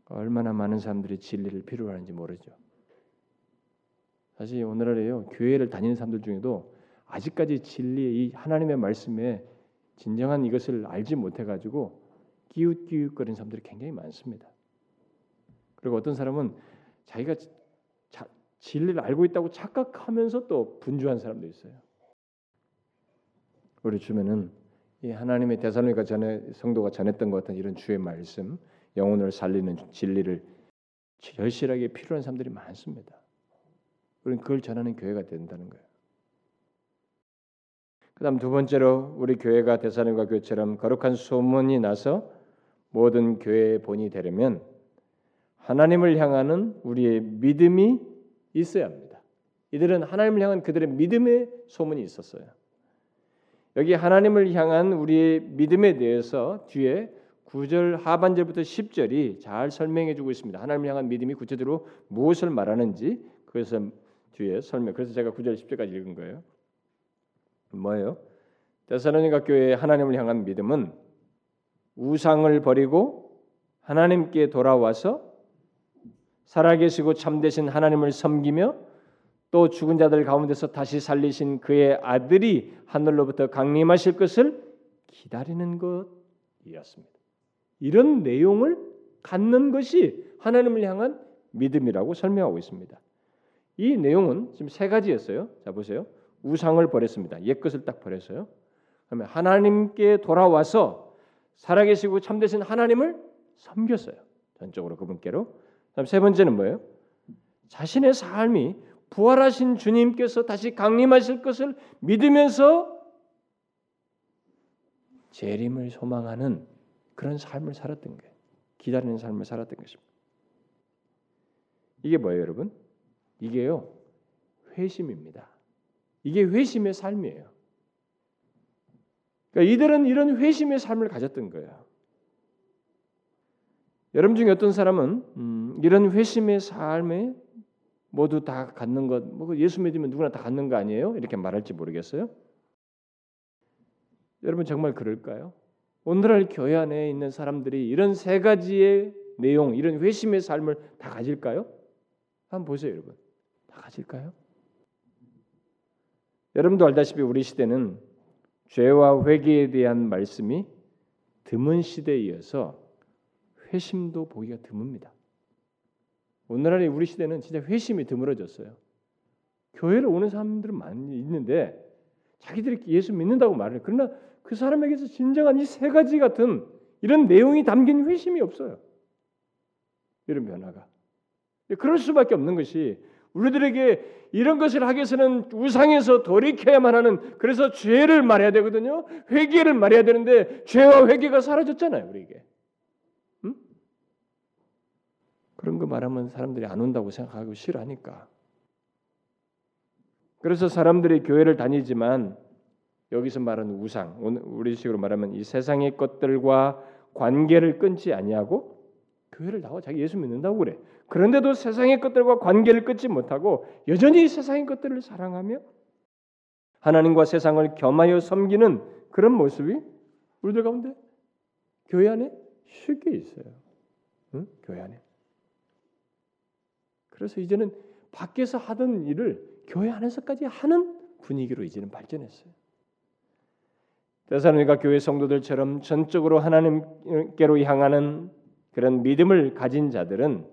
얼마나 많은 사람들이 진리를 필요하는지 모르죠. 사실 오늘날에요 교회를 다니는 사람들 중에도 아직까지 진리의 이 하나님의 말씀에 진정한 이것을 알지 못해 가지고 기웃기웃거리는 사람들이 굉장히 많습니다. 그리고 어떤 사람은 자기가 자, 진리를 알고 있다고 착각하면서 또 분주한 사람도 있어요. 우리 주변은 이 하나님의 대사로니까 전에 성도가 전했던 것 같은 이런 주의 말씀, 영혼을 살리는 진리를 절실하게 필요한 사람들이 많습니다. 우리는 그걸 전하는 교회가 된다는 거예요. 그다음 두 번째로 우리 교회가 대사님과 교회처럼 거룩한 소문이 나서 모든 교회의 본이 되려면 하나님을 향하는 우리의 믿음이 있어야 합니다. 이들은 하나님을 향한 그들의 믿음의 소문이 있었어요. 여기 하나님을 향한 우리의 믿음에 대해서 뒤에 9절 하반절부터 10절이 잘 설명해 주고 있습니다. 하나님을 향한 믿음이 구체적으로 무엇을 말하는지 그래서 뒤에 설명. 그래서 제가 9절 10절까지 읽은 거예요. 뭐예요? 데살로니가 교회의 하나님을 향한 믿음은 우상을 버리고 하나님께 돌아와서 살아계시고 참되신 하나님을 섬기며 또 죽은 자들 가운데서 다시 살리신 그의 아들이 하늘로부터 강림하실 것을 기다리는 것이었습니다. 이런 내용을 갖는 것이 하나님을 향한 믿음이라고 설명하고 있습니다. 이 내용은 지금 세 가지였어요. 자 보세요. 우상을 버렸습니다. 옛 것을 딱 버렸어요. 그러면 하나님께 돌아와서 살아계시고 참되신 하나님을 섬겼어요. 전적으로 그분께로. 다음 세 번째는 뭐예요? 자신의 삶이 부활하신 주님께서 다시 강림하실 것을 믿으면서 재림을 소망하는 그런 삶을 살았던 거예요. 기다리는 삶을 살았던 것입니다. 이게 뭐예요, 여러분? 이게요 회심입니다. 이게 회심의 삶이에요. 그러니까 이들은 이런 회심의 삶을 가졌던 거예요. 여러분 중에 어떤 사람은 음, 이런 회심의 삶에 모두 다 갖는 것, 뭐 예수 믿으면 누구나 다 갖는 거 아니에요? 이렇게 말할지 모르겠어요. 여러분 정말 그럴까요? 오늘날 교회 안에 있는 사람들이 이런 세 가지의 내용, 이런 회심의 삶을 다 가질까요? 한번 보세요, 여러분. 다 가질까요? 여러분도 알다시피 우리 시대는 죄와 회개에 대한 말씀이 드문 시대이어서 회심도 보기가 드뭅니다. 오늘날의 우리 시대는 진짜 회심이 드물어졌어요. 교회를 오는 사람들은 많이 있는데 자기들이 예수 믿는다고 말을 그러나 그 사람에게서 진정한 이 세 가지 같은 이런 내용이 담긴 회심이 없어요. 이런 변화가. 그럴 수밖에 없는 것이 우리들에게 이런 것을 하기 위해서는 우상에서 돌이켜야만 하는 그래서 죄를 말해야 되거든요. 회개를 말해야 되는데 죄와 회개가 사라졌잖아요, 우리에게. 응? 그런 거 말하면 사람들이 안 온다고 생각하고 싫어하니까. 그래서 사람들이 교회를 다니지만 여기서 말하는 우상, 우리식으로 말하면 이 세상의 것들과 관계를 끊지 아니하고 교회를 나와 자기 예수 믿는다고 그래. 그런데도 세상의 것들과 관계를 끊지 못하고 여전히 세상의 것들을 사랑하며 하나님과 세상을 겸하여 섬기는 그런 모습이 우리들 가운데 교회 안에 쉽게 있어요. 응? 교회 안에. 그래서 이제는 밖에서 하던 일을 교회 안에서까지 하는 분위기로 이제는 발전했어요. 데살로니가 교회 성도들처럼 전적으로 하나님께로 향하는 그런 믿음을 가진 자들은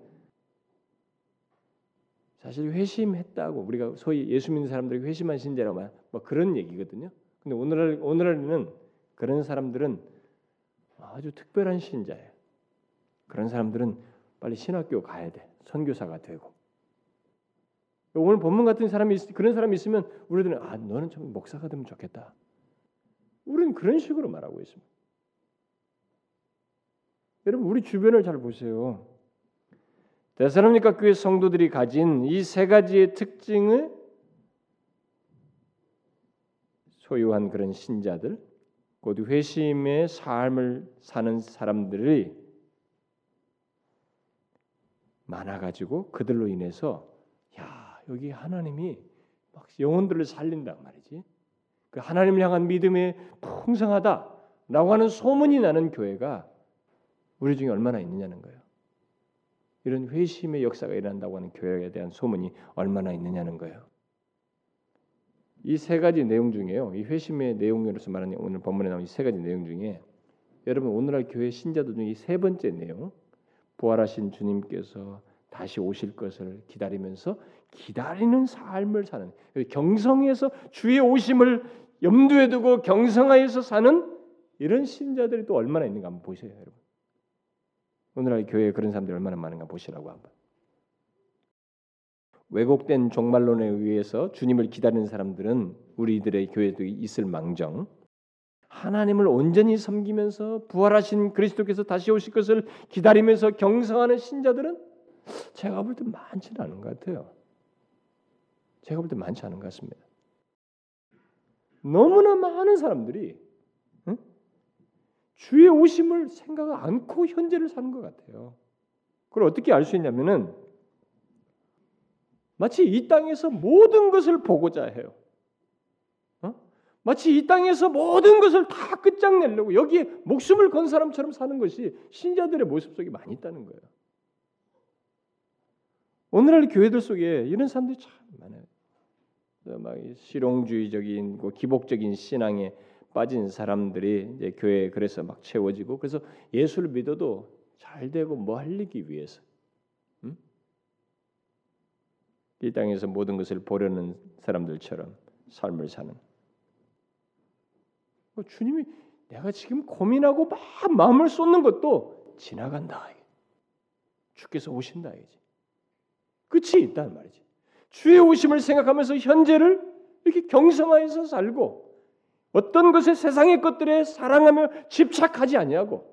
사실 회심했다고 우리가 소위 예수 믿는 사람들이 회심한 신자라고 뭐 그런 얘기거든요. 근데 오늘날 오늘날에는 그런 사람들은 아주 특별한 신자예요. 그런 사람들은 빨리 신학교 가야 돼. 선교사가 되고. 오늘 본문 같은 사람이 그런 사람이 있으면 우리들은 아 너는 좀 목사가 되면 좋겠다. 우리는 그런 식으로 말하고 있습니다. 여러분 우리 주변을 잘 보세요. 데살로니가 교회 성도들이 가진 이 세 가지의 특징을 소유한 그런 신자들, 곧 회심의 삶을 사는 사람들이 많아 가지고 그들로 인해서 야 여기 하나님이 막 영혼들을 살린단 말이지. 그 하나님을 향한 믿음이 풍성하다라고 하는 소문이 나는 교회가 우리 중에 얼마나 있느냐는 거예요. 이런 회심의 역사가 일어난다고 하는 교회에 대한 소문이 얼마나 있느냐는 거예요. 이 세 가지 내용 중에요. 이 회심의 내용으로서 말하는 오늘 본문에 나온 이 세 가지 내용 중에 여러분 오늘날 교회 신자들 중에 세 번째 내용 부활하신 주님께서 다시 오실 것을 기다리면서 기다리는 삶을 사는 경성에서 주의 오심을 염두에 두고 경성하여서 사는 이런 신자들이 또 얼마나 있는가 한번 보세요, 여러분. 오늘날 교회에 그런 사람들이 얼마나 많은가 보시라고 한번. 왜곡된 종말론에 의해서 주님을 기다리는 사람들은 우리들의 교회도 있을 망정 하나님을 온전히 섬기면서 부활하신 그리스도께서 다시 오실 것을 기다리면서 경성하는 신자들은 제가 볼 때 많지는 않은 것 같아요. 제가 볼 때 많지 않은 것 같습니다. 너무나 많은 사람들이 응? 주의 오심을 생각 않고 현재를 사는 것 같아요. 그걸 어떻게 알 수 있냐면은 마치 이 땅에서 모든 것을 보고자 해요. 어? 마치 이 땅에서 모든 것을 다 끝장내려고 여기에 목숨을 건 사람처럼 사는 것이 신자들의 모습 속에 많이 있다는 거예요. 오늘날 교회들 속에 이런 사람들이 참 많아요. 막 실용주의적인 기복적인 신앙에 빠진 사람들이 이제 교회에 그래서 막 채워지고 그래서 예수를 믿어도 잘 되고 뭐 하기 위해서 음? 이 땅에서 모든 것을 보려는 사람들처럼 삶을 사는 뭐 주님이 내가 지금 고민하고 막 마음을 쏟는 것도 지나간다. 주께서 오신다 이지. 끝이 있단 말이지. 주의 오심을 생각하면서 현재를 이렇게 경성하여서 살고 어떤 것에 세상의 것들에 사랑하며 집착하지 아니하고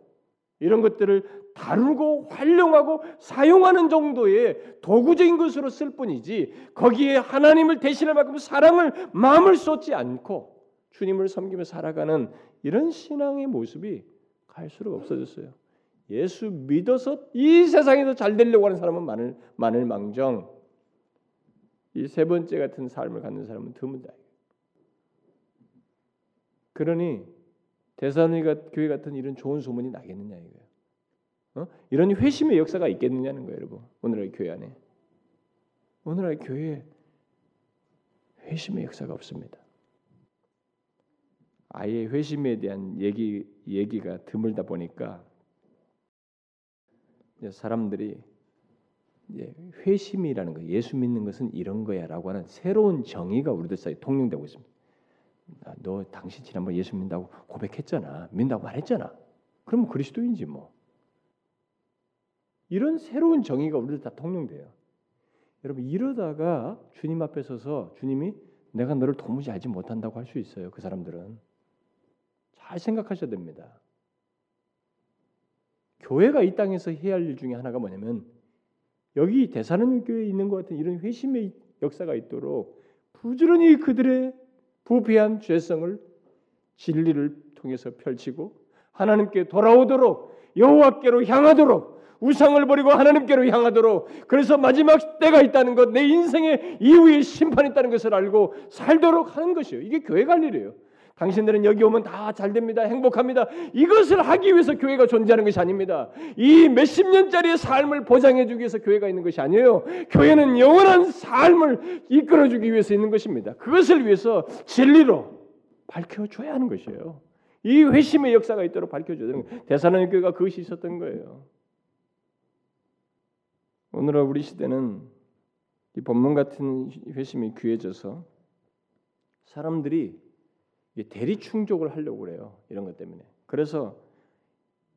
이런 것들을 다루고 활용하고 사용하는 정도의 도구적인 것으로 쓸 뿐이지 거기에 하나님을 대신할 만큼 사랑을 마음을 쏟지 않고 주님을 섬기며 살아가는 이런 신앙의 모습이 갈수록 없어졌어요. 예수 믿어서 이 세상에서 잘 되려고 하는 사람은 많을 많을 망정 이 세 번째 같은 삶을 갖는 사람은 드문다. 그러니 대사로니가 교회 같은 이런 좋은 소문이 나겠느냐 이거예요. 어? 이런 회심의 역사가 있겠느냐는 거예요, 여러분. 오늘날 교회 안에 오늘날 교회에 회심의 역사가 없습니다. 아예 회심에 대한 얘기 얘기가 드물다 보니까 사람들이 회심이라는 거, 예수 믿는 것은 이런 거야라고 하는 새로운 정의가 우리들 사이에 통용되고 있습니다. 아, 너 당신 지난번 예수 믿는다고 고백했잖아, 믿는다고 말했잖아. 그러면 그리스도인지 뭐. 이런 새로운 정의가 우리들 다 통용돼요. 여러분 이러다가 주님 앞에 서서 주님이 내가 너를 도무지 알지 못한다고 할 수 있어요. 그 사람들은 잘 생각하셔야 됩니다. 교회가 이 땅에서 해야 할 일 중에 하나가 뭐냐면 여기 대사는 교회에 있는 것 같은 이런 회심의 역사가 있도록 부지런히 그들의 부패한 죄성을 진리를 통해서 펼치고 하나님께 돌아오도록 여호와께로 향하도록 우상을 버리고 하나님께로 향하도록 그래서 마지막 때가 있다는 것, 내 인생의 이후에 심판이 있다는 것을 알고 살도록 하는 것이에요. 이게 교회 갈 일이에요. 당신들은 여기 오면 다 잘 됩니다. 행복합니다. 이것을 하기 위해서 교회가 존재하는 것이 아닙니다. 이 몇십 년짜리의 삶을 보장해 주기 위해서 교회가 있는 것이 아니에요. 교회는 영원한 삶을 이끌어 주기 위해서 있는 것입니다. 그것을 위해서 진리로 밝혀 줘야 하는 것이에요. 이 회심의 역사가 있도록 밝혀 줘야 되는 거예요. 대사는 교회가 그것이 있었던 거예요. 오늘날 우리 시대는 이 본문 같은 회심이 귀해져서 사람들이 대리 충족을 하려고 그래요. 이런 것 때문에. 그래서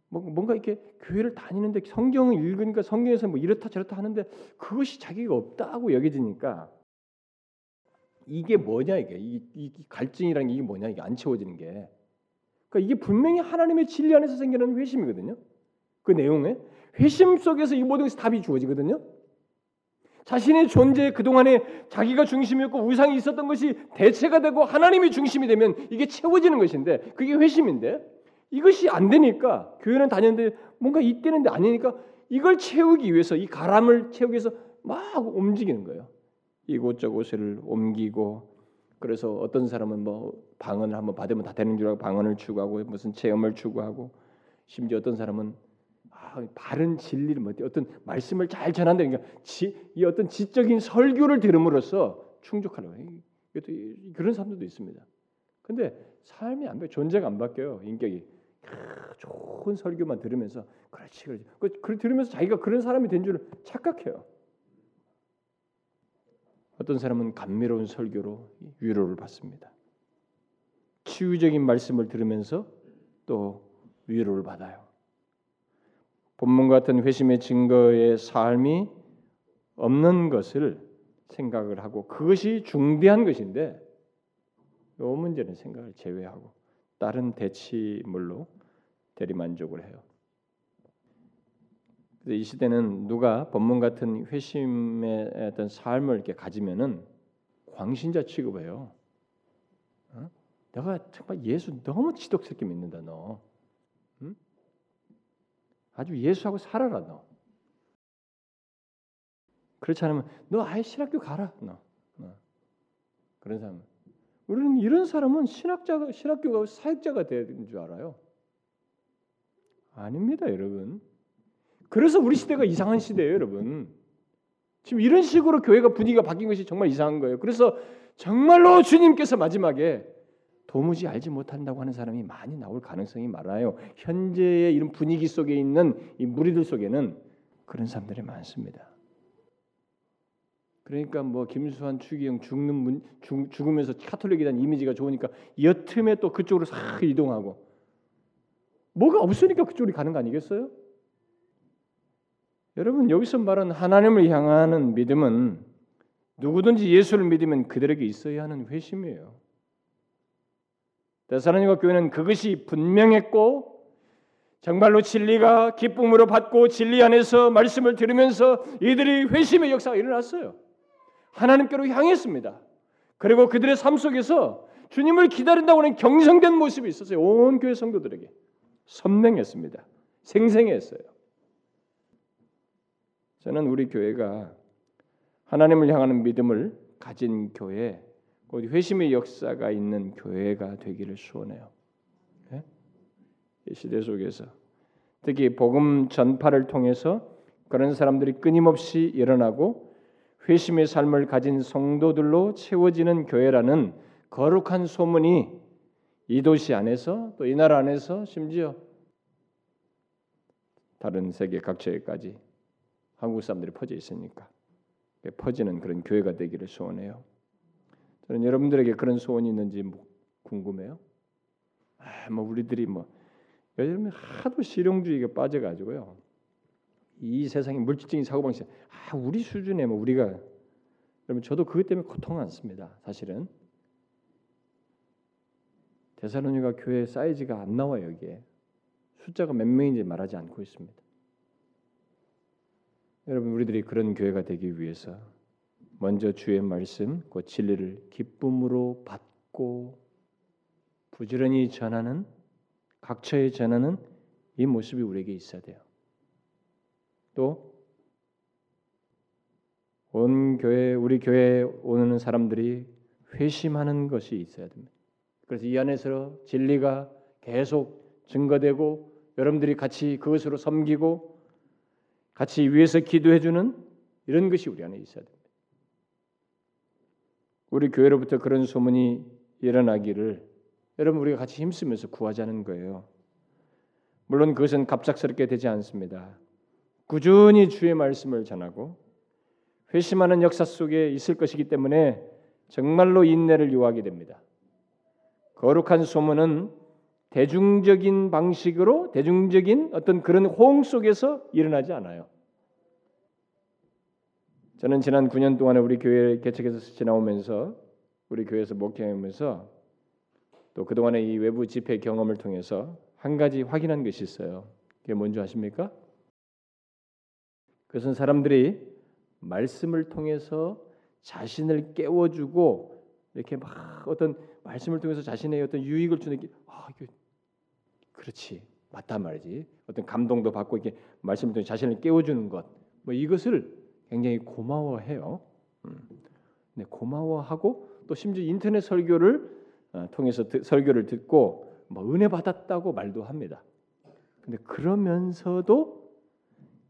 뭐 뭔가 이렇게 교회를 다니는데 성경을 읽으니까 성경에서 뭐 이렇다 저렇다 하는데 그것이 자기가 없다고 여겨지니까 이게 뭐냐 이게 이, 이 갈증이라는 게 이게 뭐냐 이게 안 채워지는 게 그러니까 이게 분명히 하나님의 진리 안에서 생기는 회심이거든요. 그 내용에 회심 속에서 이 모든 것이 답이 주어지거든요. 자신의 존재 그동안에 자기가 중심이었고 우상이 있었던 것이 대체가 되고 하나님이 중심이 되면 이게 채워지는 것인데 그게 회심인데 이것이 안 되니까 교회는 다녔는데 뭔가 있대는데 아니니까 이걸 채우기 위해서 이 가람을 채우기 위해서 막 움직이는 거예요. 이곳저곳을 옮기고 그래서 어떤 사람은 뭐 방언을 한번 받으면 다 되는 줄 알고 방언을 추구하고 무슨 체험을 추구하고 심지어 어떤 사람은 바른 진리를 뭐 어떤 말씀을 잘 전한다. 그러니까 지, 이 어떤 지적인 설교를 들음으로써 충족하는 거예요. 이것도 그런 사람들도 있습니다. 근데 삶이 안 바뀌어, 존재가 안 바뀌어요. 인격이 좋은 설교만 들으면서 그렇지, 그렇지. 그, 그 들으면서 자기가 그런 사람이 된줄 착각해요. 어떤 사람은 감미로운 설교로 위로를 받습니다. 치유적인 말씀을 들으면서 또 위로를 받아요. 본문 같은 회심의 증거의 삶이 없는 것을 생각을 하고 그것이 중대한 것인데 이 문제는 생각을 제외하고 다른 대치물로 대리만족을 해요. 이 시대는 누가 본문 같은 회심의 어떤 삶을 이렇게 가지면은 광신자 취급해요. 어? 내가 정말 예수 너무 지독스럽게 믿는다 너. 응? 아주 예수하고 살아라 너. 그렇지 않으면 너 아예 신학교 가라 너. 너. 그런 사람. 우리는 이런 사람은 신학자가 신학교가 사역자가 되는 줄 알아요. 아닙니다, 여러분. 그래서 우리 시대가 이상한 시대예요, 여러분. 지금 이런 식으로 교회가 분위기가 바뀐 것이 정말 이상한 거예요. 그래서 정말로 주님께서 마지막에 도무지 알지 못한다고 하는 사람이 많이 나올 가능성이 많아요. 현재의 이런 분위기 속에 있는 이 무리들 속에는 그런 사람들이 많습니다. 그러니까 뭐 김수환, 추기영 죽는 문, 죽, 죽으면서 카톨릭에 대한 이미지가 좋으니까 여틈에 또 그쪽으로 싹 이동하고 뭐가 없으니까 그쪽으로 가는 거 아니겠어요? 여러분 여기서 말한 하나님을 향하는 믿음은 누구든지 예수를 믿으면 그들에게 있어야 하는 회심이에요. 대사로니가 교회는 그것이 분명했고 정말로 진리가 기쁨으로 받고 진리 안에서 말씀을 들으면서 이들이 회심의 역사가 일어났어요. 하나님께로 향했습니다. 그리고 그들의 삶 속에서 주님을 기다린다고 하는 경성된 모습이 있었어요. 온 교회 성도들에게 선명했습니다. 생생했어요. 저는 우리 교회가 하나님을 향하는 믿음을 가진 교회, 곧 회심의 역사가 있는 교회가 되기를 소원해요. 네? 이 시대 속에서 특히 복음 전파를 통해서 그런 사람들이 끊임없이 일어나고 회심의 삶을 가진 성도들로 채워지는 교회라는 거룩한 소문이 이 도시 안에서 또 이 나라 안에서 심지어 다른 세계 각처에까지 한국 사람들이 퍼져 있으니까 퍼지는 그런 교회가 되기를 소원해요. 저는 여러분들에게 그런 소원이 있는지 뭐 궁금해요. 아, 뭐 우리들이 뭐 요즘 하도 실용주의가 빠져가지고요. 이 세상의 물질적인 사고방식, 아 우리 수준에 뭐 우리가 여러분 저도 그것 때문에 고통 않습니다. 사실은 대사로니가 교회 사이즈가 안 나와요 여기에 숫자가 몇 명인지 말하지 않고 있습니다. 여러분 우리들이 그런 교회가 되기 위해서 먼저 주의 말씀, 그 진리를 기쁨으로 받고 부지런히 전하는 각처에 전하는 이 모습이 우리에게 있어야 돼요. 또 온 교회 우리 교회에 오는 사람들이 회심하는 것이 있어야 됩니다. 그래서 이 안에서 진리가 계속 증거되고 여러분들이 같이 그것으로 섬기고 같이 위해서 기도해 주는 이런 것이 우리 안에 있어야 됩니다. 우리 교회로부터 그런 소문이 일어나기를 여러분 우리가 같이 힘쓰면서 구하자는 거예요. 물론 그것은 갑작스럽게 되지 않습니다. 꾸준히 주의 말씀을 전하고 회심하는 역사 속에 있을 것이기 때문에 정말로 인내를 요하게 됩니다. 거룩한 소문은 대중적인 방식으로 대중적인 어떤 그런 호응 속에서 일어나지 않아요. 저는 지난 9년 동안에 우리 교회 개척에서 지나오면서 우리 교회에서 목회하면서 또 그동안의 이 외부 집회 경험을 통해서 한 가지 확인한 것이 있어요. 그게 뭔지 아십니까? 그것은 사람들이 말씀을 통해서 자신을 깨워주고 이렇게 막 어떤 말씀을 통해서 자신의 어떤 유익을 주는 게 아, 이게 그렇지 맞단 말이지 어떤 감동도 받고 이렇게 말씀을 통해 자신을 깨워주는 것 뭐 이것을 굉장히 고마워해요. 음. 네, 고마워하고 또 심지어 인터넷 설교를 어, 통해서 드, 설교를 듣고 뭐 은혜 받았다고 말도 합니다. 근데 그러면서도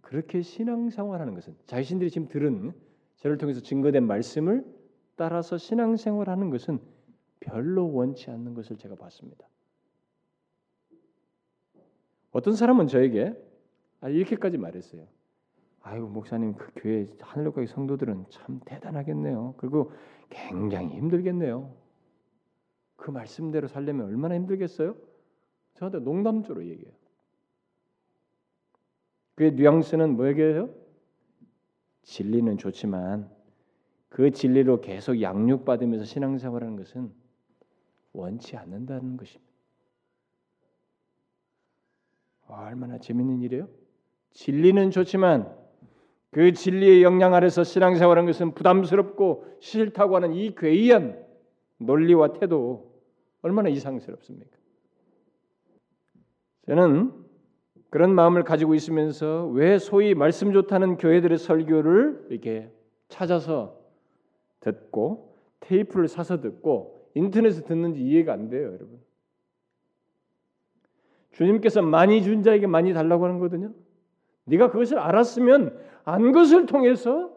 그렇게 신앙생활하는 것은 자신들이 지금 들은 저를 통해서 증거된 말씀을 따라서 신앙생활하는 것은 별로 원치 않는 것을 제가 봤습니다. 어떤 사람은 저에게 아, 이렇게까지 말했어요. 아이고 목사님 그 교회 하늘교회 성도들은 참 대단하겠네요. 그리고 굉장히 힘들겠네요. 그 말씀대로 살려면 얼마나 힘들겠어요? 저한테 농담조로 얘기해요. 그의 뉘앙스는 뭐예요? 진리는 좋지만 그 진리로 계속 양육받으면서 신앙생활하는 것은 원치 않는다는 것입니다. 얼마나 재밌는 일이에요? 진리는 좋지만 그 진리의 영향 아래서 신앙생활하는 것은 부담스럽고 싫다고 하는 이 괴이한 논리와 태도 얼마나 이상스럽습니까? 저는 그런 마음을 가지고 있으면서 왜 소위 말씀 좋다는 교회들의 설교를 이렇게 찾아서 듣고 테이프를 사서 듣고 인터넷에 듣는지 이해가 안 돼요, 여러분. 주님께서 많이 준 자에게 많이 달라고 하는 거거든요. 네가 그것을 알았으면 안 것을 통해서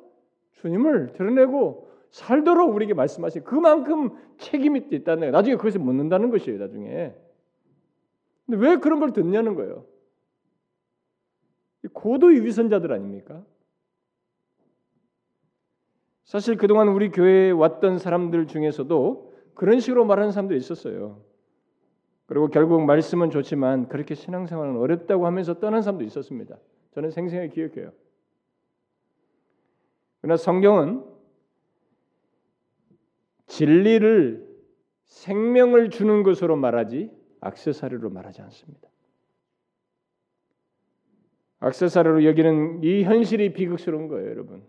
주님을 드러내고 살도록 우리에게 말씀하시 그만큼 책임이 있다는 거예요. 나중에 그것을 묻는다는 것이에요. 나중에. 근데 왜 그런 걸 듣냐는 거예요. 고도의 위선자들 아닙니까? 사실 그동안 우리 교회에 왔던 사람들 중에서도 그런 식으로 말하는 사람들이 있었어요. 그리고 결국 말씀은 좋지만 그렇게 신앙생활은 어렵다고 하면서 떠난 사람도 있었습니다. 저는 생생하게 기억해요. 그러나 성경은 진리를 생명을 주는 것으로 말하지 악세사리로 말하지 않습니다. 악세사리로 여기는 이 현실이 비극스러운 거예요, 여러분.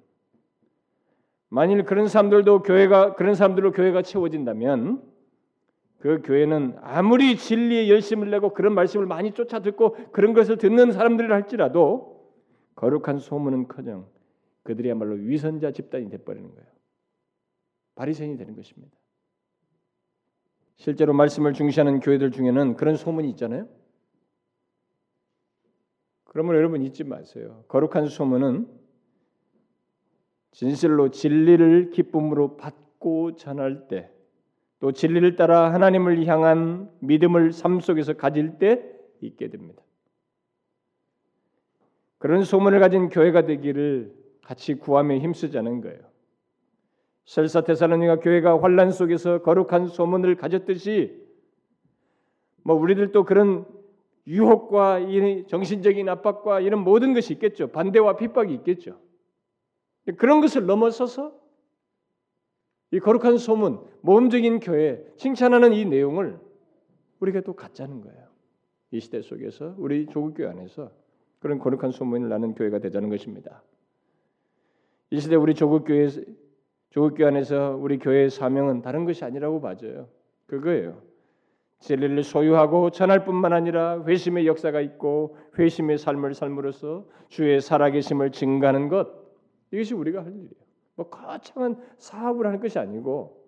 만일 그런 사람들도 교회가 그런 사람들로 교회가 채워진다면 그 교회는 아무리 진리에 열심을 내고 그런 말씀을 많이 쫓아 듣고 그런 것을 듣는 사람들이 할지라도 거룩한 소문은커녕 그들이야말로 위선자 집단이 돼버리는 거예요. 바리새인이 되는 것입니다. 실제로 말씀을 중시하는 교회들 중에는 그런 소문이 있잖아요. 그러면 여러분 잊지 마세요. 거룩한 소문은 진실로 진리를 기쁨으로 받고 전할 때, 또 진리를 따라 하나님을 향한 믿음을 삶 속에서 가질 때 있게 됩니다. 그런 소문을 가진 교회가 되기를 같이 구하며 힘쓰자는 거예요. 설사 테살로니가 교회가 환란 속에서 거룩한 소문을 가졌듯이 뭐 우리들도 그런 유혹과 정신적인 압박과 이런 모든 것이 있겠죠. 반대와 핍박이 있겠죠. 그런 것을 넘어서서 이 거룩한 소문, 모험적인 교회, 칭찬하는 이 내용을 우리가 또 갖자는 거예요. 이 시대 속에서 우리 조국 교회 안에서 그런 거룩한 소문을 나는 교회가 되자는 것입니다. 이 시대 우리 조국 교회 조국 교회 안에서 우리 교회의 사명은 다른 것이 아니라고 봐져요. 그거예요. 진리를 소유하고 전할 뿐만 아니라 회심의 역사가 있고 회심의 삶을 삶으로써 주의 살아계심을 증가하는 것 이것이 우리가 할 일이에요. 뭐 거창한 사업을 하는 것이 아니고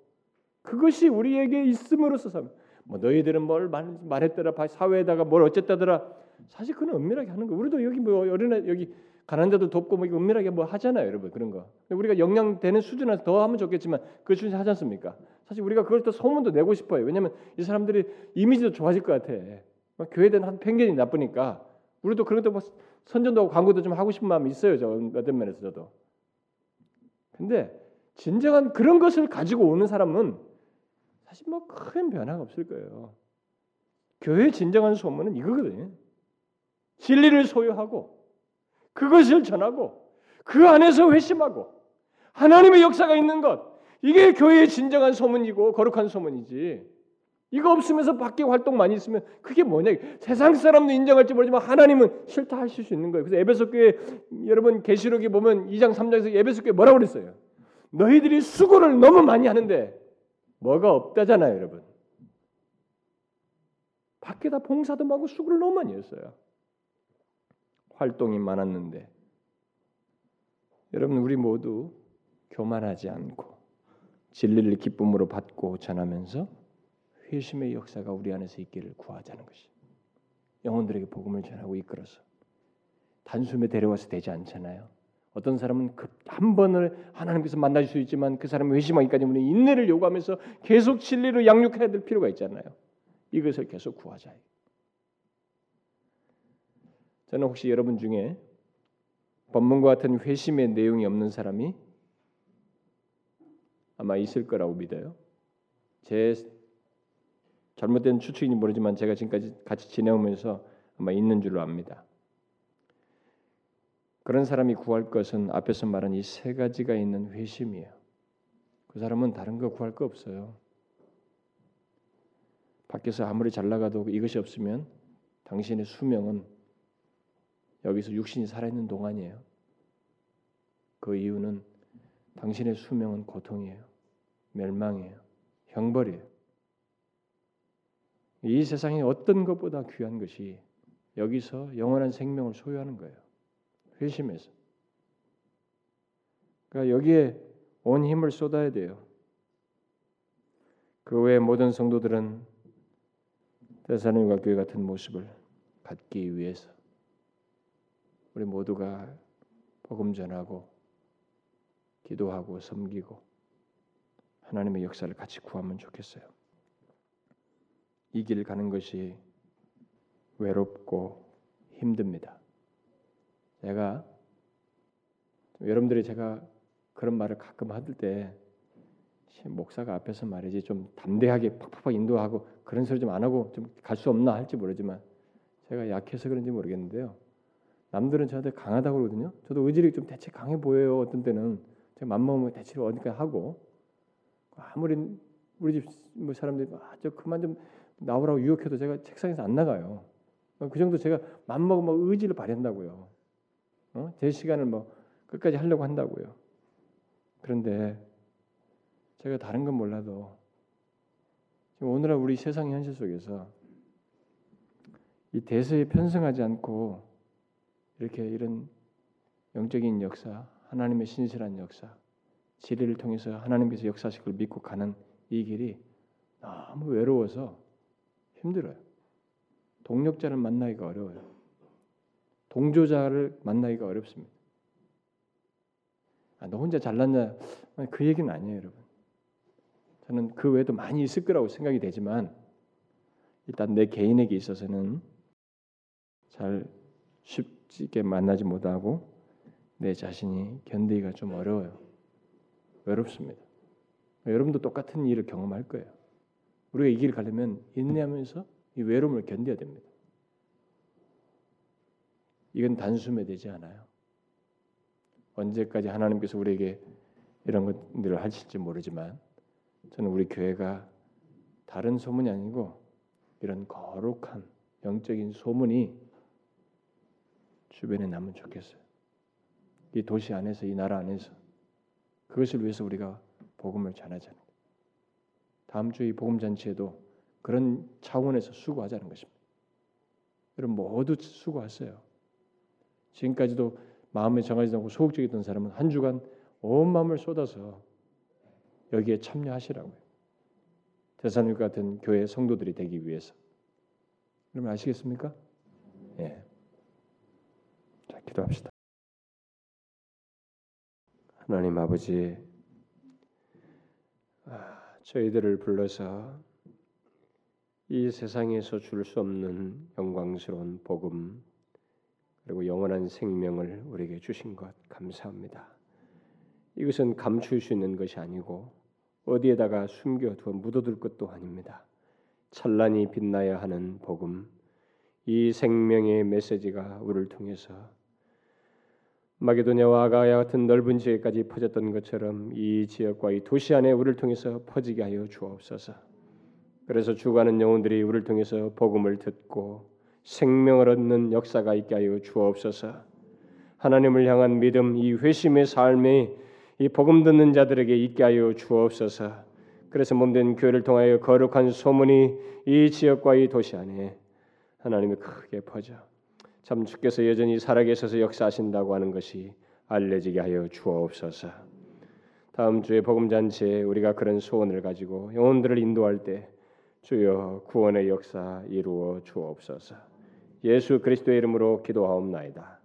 그것이 우리에게 있음으로써 삶. 뭐 너희들은 뭘 말, 말했더라 사회에다가 뭘 어쨌다더라 사실 그건 은밀하게 하는 거. 우리도 여기 뭐 어린애 여기 가난 자도 돕고 뭐 은밀하게 뭐 하잖아요, 여러분 그런 거. 우리가 영향 되는 수준에서 더 하면 좋겠지만 그 수준 하지 않습니까? 사실 우리가 그걸 또 소문도 내고 싶어요. 왜냐하면 이 사람들이 이미지도 좋아질 것 같아. 교회에 대한 한 편견이 나쁘니까 우리도 그런 것도 뭐 선전도 하고 광고도 좀 하고 싶은 마음이 있어요. 저 어떤 면에서 저도. 근데 진정한 그런 것을 가지고 오는 사람은 사실 뭐 큰 변화가 없을 거예요. 교회의 진정한 소문은 이거거든요. 진리를 소유하고 그것을 전하고 그 안에서 회심하고 하나님의 역사가 있는 것 이게 교회의 진정한 소문이고 거룩한 소문이지. 이거 없으면서 밖에 활동 많이 있으면 그게 뭐냐? 세상 사람도 인정할지 모르지만 하나님은 싫다 하실 수 있는 거예요. 그래서 에베소 교회 여러분 계시록에 보면 2장 3장에서 에베소 교회 뭐라고 그랬어요? 너희들이 수고를 너무 많이 하는데 뭐가 없다잖아요, 여러분. 밖에다 봉사도 많고 수고를 너무 많이 했어요. 활동이 많았는데 여러분 우리 모두 교만하지 않고 진리를 기쁨으로 받고 전하면서 회심의 역사가 우리 안에서 있기를 구하자는 것이 영혼들에게 복음을 전하고 이끌어서 단숨에 데려와서 되지 않잖아요. 어떤 사람은 한 번을 하나님께서 만날 수 있지만 그 사람이 회심하기까지 우리 인내를 요구하면서 계속 진리로 양육해야 될 필요가 있잖아요. 이것을 계속 구하자. 저는 혹시 여러분 중에 법문과 같은 회심의 내용이 없는 사람이 아마 있을 거라고 믿어요. 제 잘못된 추측인지 모르지만 제가 지금까지 같이 지내오면서 아마 있는 줄로 압니다. 그런 사람이 구할 것은 앞에서 말한 이 세 가지가 있는 회심이에요. 그 사람은 다른 거 구할 거 없어요. 밖에서 아무리 잘 나가도 이것이 없으면 당신의 수명은 여기서 육신이 살아있는 동안이에요. 그 이유는 당신의 수명은 고통이에요. 멸망이에요. 형벌이에요. 이 세상에 어떤 것보다 귀한 것이 여기서 영원한 생명을 소유하는 거예요. 회심해서. 그러니까 여기에 온 힘을 쏟아야 돼요. 그 외에 모든 성도들은 대사님과 교회 같은 모습을 갖기 위해서 우리 모두가 복음 전하고 기도하고 섬기고 하나님의 역사를 같이 구하면 좋겠어요. 이 길 가는 것이 외롭고 힘듭니다. 제가 여러분들이 제가 그런 말을 가끔 하들 때 목사가 앞에서 말이지 좀 담대하게 팍팍팍 인도하고 그런 소리 좀 안 하고 좀 갈 수 없나 할지 모르지만 제가 약해서 그런지 모르겠는데요. 남들은 저한테 강하다고 그러거든요. 저도 의지력이 좀 대체 강해 보여요. 어떤 때는 제가 맘먹으면 대체로 어디까 하고 아무리 우리 집 뭐 사람들이 아, 저 그만 좀 나오라고 유혹해도 제가 책상에서 안 나가요. 그 정도 제가 맘먹으면 의지를 발휘한다고요. 어? 제 시간을 뭐 끝까지 하려고 한다고요. 그런데 제가 다른 건 몰라도 오늘날 우리 세상 현실 속에서 이 대세에 편승하지 않고 이렇게 이런 영적인 역사, 하나님의 신실한 역사, 진리를 통해서 하나님께서 역사하실 걸 믿고 가는 이 길이 너무 외로워서 힘들어요. 동력자를 만나기가 어려워요. 동조자를 만나기가 어렵습니다. 아, 너 혼자 잘났냐? 그 얘기는 아니에요, 여러분. 저는 그 외에도 많이 있을 거라고 생각이 되지만 일단 내 개인에게 있어서는 잘 쉽 게 만나지 못하고 내 자신이 견디기가 좀 어려워요. 외롭습니다. 여러분도 똑같은 일을 경험할 거예요. 우리가 이 길을 가려면 인내하면서 이 외로움을 견뎌야 됩니다. 이건 단숨에 되지 않아요. 언제까지 하나님께서 우리에게 이런 것들을 하실지 모르지만 저는 우리 교회가 다른 소문이 아니고 이런 거룩한 영적인 소문이 주변에 남으면 좋겠어요. 이 도시 안에서 이 나라 안에서 그것을 위해서 우리가 복음을 전하자는 다음 주 이 복음 잔치에도 그런 차원에서 수고하자는 것입니다. 여러분 모두 수고하세요. 지금까지도 마음에 정하지 않고 소극적이던 사람은 한 주간 온 마음을 쏟아서 여기에 참여하시라고요. 대사님 같은 교회 성도들이 되기 위해서. 여러분 아시겠습니까? 예. 자, 기도합시다. 하나님 아버지, 아, 저희들을 불러서 이 세상에서 줄 수 없는 영광스러운 복음 그리고 영원한 생명을 우리에게 주신 것 감사합니다. 이것은 감출 수 있는 것이 아니고 어디에다가 숨겨두어 묻어둘 것도 아닙니다. 찬란히 빛나야 하는 복음, 이 생명의 메시지가 우리를 통해서 마게도냐와 아가야 같은 넓은 지역까지 퍼졌던 것처럼 이 지역과 이 도시 안에 우리를 통해서 퍼지게 하여 주옵소서. 그래서 죽어가는 영혼들이 우리를 통해서 복음을 듣고 생명을 얻는 역사가 있게 하여 주옵소서. 하나님을 향한 믿음, 이 회심의 삶이 이 복음 듣는 자들에게 있게 하여 주옵소서. 그래서 몸된 교회를 통하여 거룩한 소문이 이 지역과 이 도시 안에 하나님이 크게 퍼져 참 주께서 여전히 살아계셔서 역사하신다고 하는 것이 알려지게 하여 주옵소서. 다음 주에 복음 잔치에 우리가 그런 소원을 가지고 영혼들을 인도할 때 주여 구원의 역사 이루어 주옵소서. 예수 그리스도의 이름으로 기도하옵나이다.